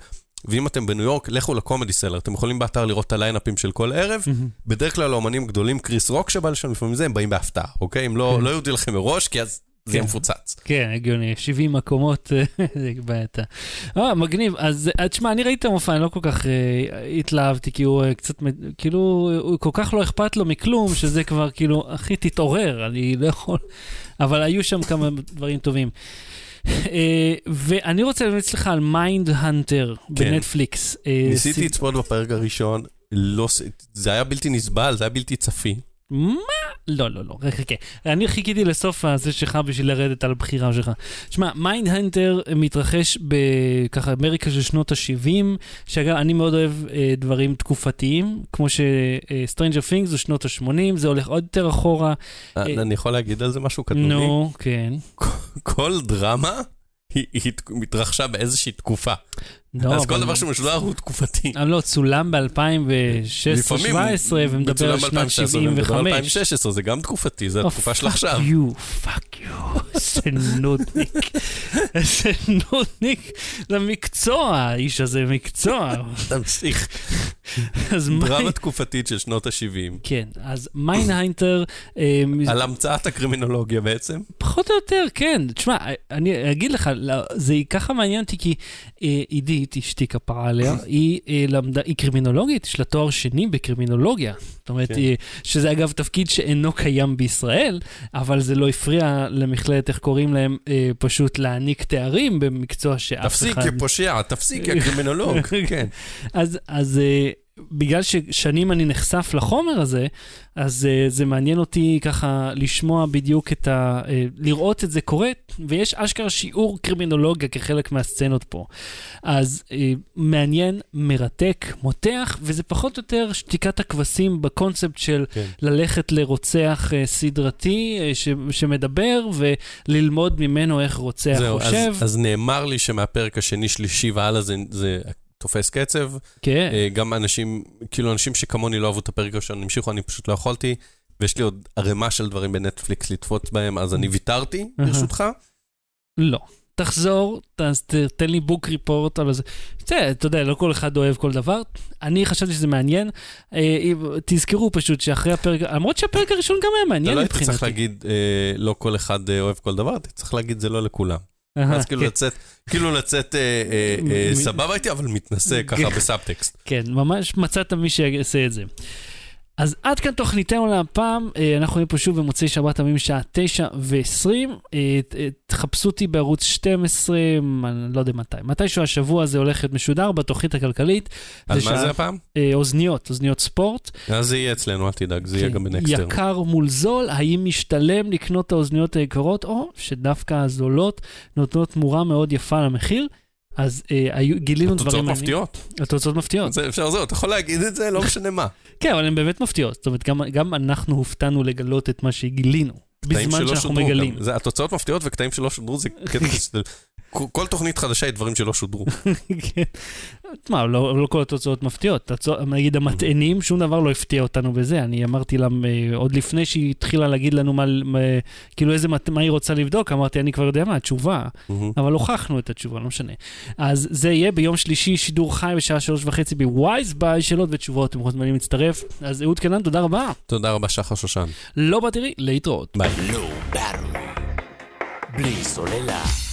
ואם אתם בניו יורק, לכו לקומדי סלר, אתם יכולים באתר לראות את הליינאפים של כל ערב. בדרך כלל האומנים גדולים, קריס רוק שבא לשם, לפעמים זה, הם באים בהפתעה, אוקיי? הם לא, כן. לא יודיעו לכם מראש, כי אז זה יהיה כן. מפוצץ. כן, הגיוני, 70 מקומות, זה בעייתה. אה, מגניב. אז אה, תשמע, אני ראיתי את המופע, אני לא כל כך אה, התלהבתי, כי הוא אה, קצת, כאילו, הוא כל כך לא אכפת לו מכלום, שזה כבר כאילו, אחי, תתעורר, אני לא יכול. אבל היו שם כמה דברים טובים. אה, ואני רוצה להמליץ לך על Mindhunter בנטפליקס. אה, ניסיתי סי- לצפות בפרק הראשון, לא, זה היה בלתי נסבל, זה היה בלתי צפי. מה? לא, לא, לא, רק חכה. אני חיכיתי לסוף הזה שלך בשביל לרדת על הבחירה שלך. שמע, Mindhunter מתרחש בככה אמריקה של שנות ה-70, שאגב, אני מאוד אוהב אה, דברים תקופתיים, כמו ש Stranger Things זה שנות ה-80, זה הולך עוד יותר אחורה. אה, אני יכול להגיד על זה משהו קטנוני? נו, כן. כל דרמה היא היא התרחשה באיזושהי תקופה. לא, אז כל דבר שמשודר הוא תקופתי. אה, לא, צולם ב-2016-2017 ומדבר על שנת 75. 2016, זה גם תקופתי, זה Oh, התקופה של עכשיו. you, fuck you, איזה נודניק, איזה נודניק, זה מקצוע, האיש הזה מקצוע. תמשיך. דרמה תקופתית של שנות ה-70. כן, אז Mindhunter, אה, על המצאת הקרימינולוגיה בעצם. פחות או יותר, כן. תשמע, אני אגיד לך, לא, זה ככה מעניין אותי, כי אה, עידית, אשתי כפרה עליה, היא אה, למדה, היא קרימינולוגית, יש לה תואר שני בקרימינולוגיה. זאת אומרת, כן. אה, שזה אגב תפקיד שאינו קיים בישראל, אבל זה לא הפריע למכללת, איך קוראים להם, אה, פשוט להעניק תארים במקצוע שאף אחד... תפסיק כפושע, תפסיק כקרימינולוג. כן. אז, אז אה, בגלל ששנים אני נחשף לחומר הזה, אז אה, זה מעניין אותי ככה לשמוע בדיוק את ה... אה, לראות את זה קורה, ויש אשכרה שיעור קרימינולוגיה כחלק מהסצנות פה. אז אה, מעניין, מרתק, מותח, וזה פחות או יותר שתיקת הכבשים בקונספט של כן. ללכת לרוצח אה, סדרתי אה, ש, שמדבר וללמוד ממנו איך רוצח זהו, חושב. אז- אז נאמר לי שמהפרק השני, שלישי והלאה זה- זה תופס קצב. כן. אה, גם אנשים, כאילו אנשים שכמוני לא אהבו את הפרק הראשון, המשיכו, אני פשוט לא יכולתי. ויש לי עוד ערימה של דברים בנטפליקס לתפוס בהם, אז אני ויתרתי, אהה. ברשותך. לא. תחזור, תן לי בוק ריפורט על זה. תראה, אתה יודע, לא כל אחד אוהב כל דבר. אני חשבתי שזה מעניין. אה, תזכרו פשוט שאחרי הפרק, למרות שהפרק הראשון גם היה אתה מעניין לא היית מבחינתי. צריך להגיד, אה, לא כל אחד אוהב כל דבר, אתה צריך להגיד, זה לא לכולם. אז כאילו כן, לצאת, כאילו לצאת אה, אה, אה, סבבה איתי, אבל מתנשא ככה כן. בסאבטקסט. כן, ממש מצאת מי שיעשה את זה. אז עד כאן תוכניתנו להפעם, אה, אנחנו נהיה פה שוב במוצאי שבת עמים שעה 9 ו-20. תחפשו אותי בערוץ 12, אני לא יודע מתי. מתישהו השבוע הזה הולך להיות משודר בתוכנית הכלכלית. על מה שעה- זה הפעם? אה, אוזניות, אוזניות ספורט. אז זה יהיה אצלנו, אל תדאג, זה יהיה כן, גם בנקסטר. יקר מול זול, האם משתלם לקנות את האוזניות היקרות, או שדווקא הזולות נותנות תמורה מאוד יפה למחיר? אז אה, היו, גילינו התוצאות דברים מעניינים. מפתיעות. התוצאות מפתיעות. זה אפשר זהו, אתה יכול להגיד את זה, לא משנה מה. כן, אבל הן באמת מפתיעות. זאת אומרת, גם, גם אנחנו הופתענו לגלות את מה שגילינו, בזמן שאנחנו שודרו מגלים. גם. זה התוצאות מפתיעות וקטעים שלא שודרו זה קטע. כל- תוכנית חדשה היא דברים שלא שודרו. כן. תשמע, לא, לא כל התוצאות מפתיעות. נגיד המטענים, שום דבר לא הפתיע אותנו בזה. אני אמרתי לה, אה, עוד לפני שהיא התחילה להגיד לנו מה, מה, כאילו איזה, מת- מה היא רוצה לבדוק, אמרתי, אני כבר יודע מה התשובה. אבל הוכחנו את התשובה, לא משנה. אז זה יהיה ביום שלישי, שידור חי בשעה שלוש וחצי ב-Wise Buy, שאלות ותשובות, אתם מוזמנים להצטרף. אז אהוד קנן, תודה רבה. תודה רבה, שחר שושן. להתראות, להתראות. ביי. בלי סוללה.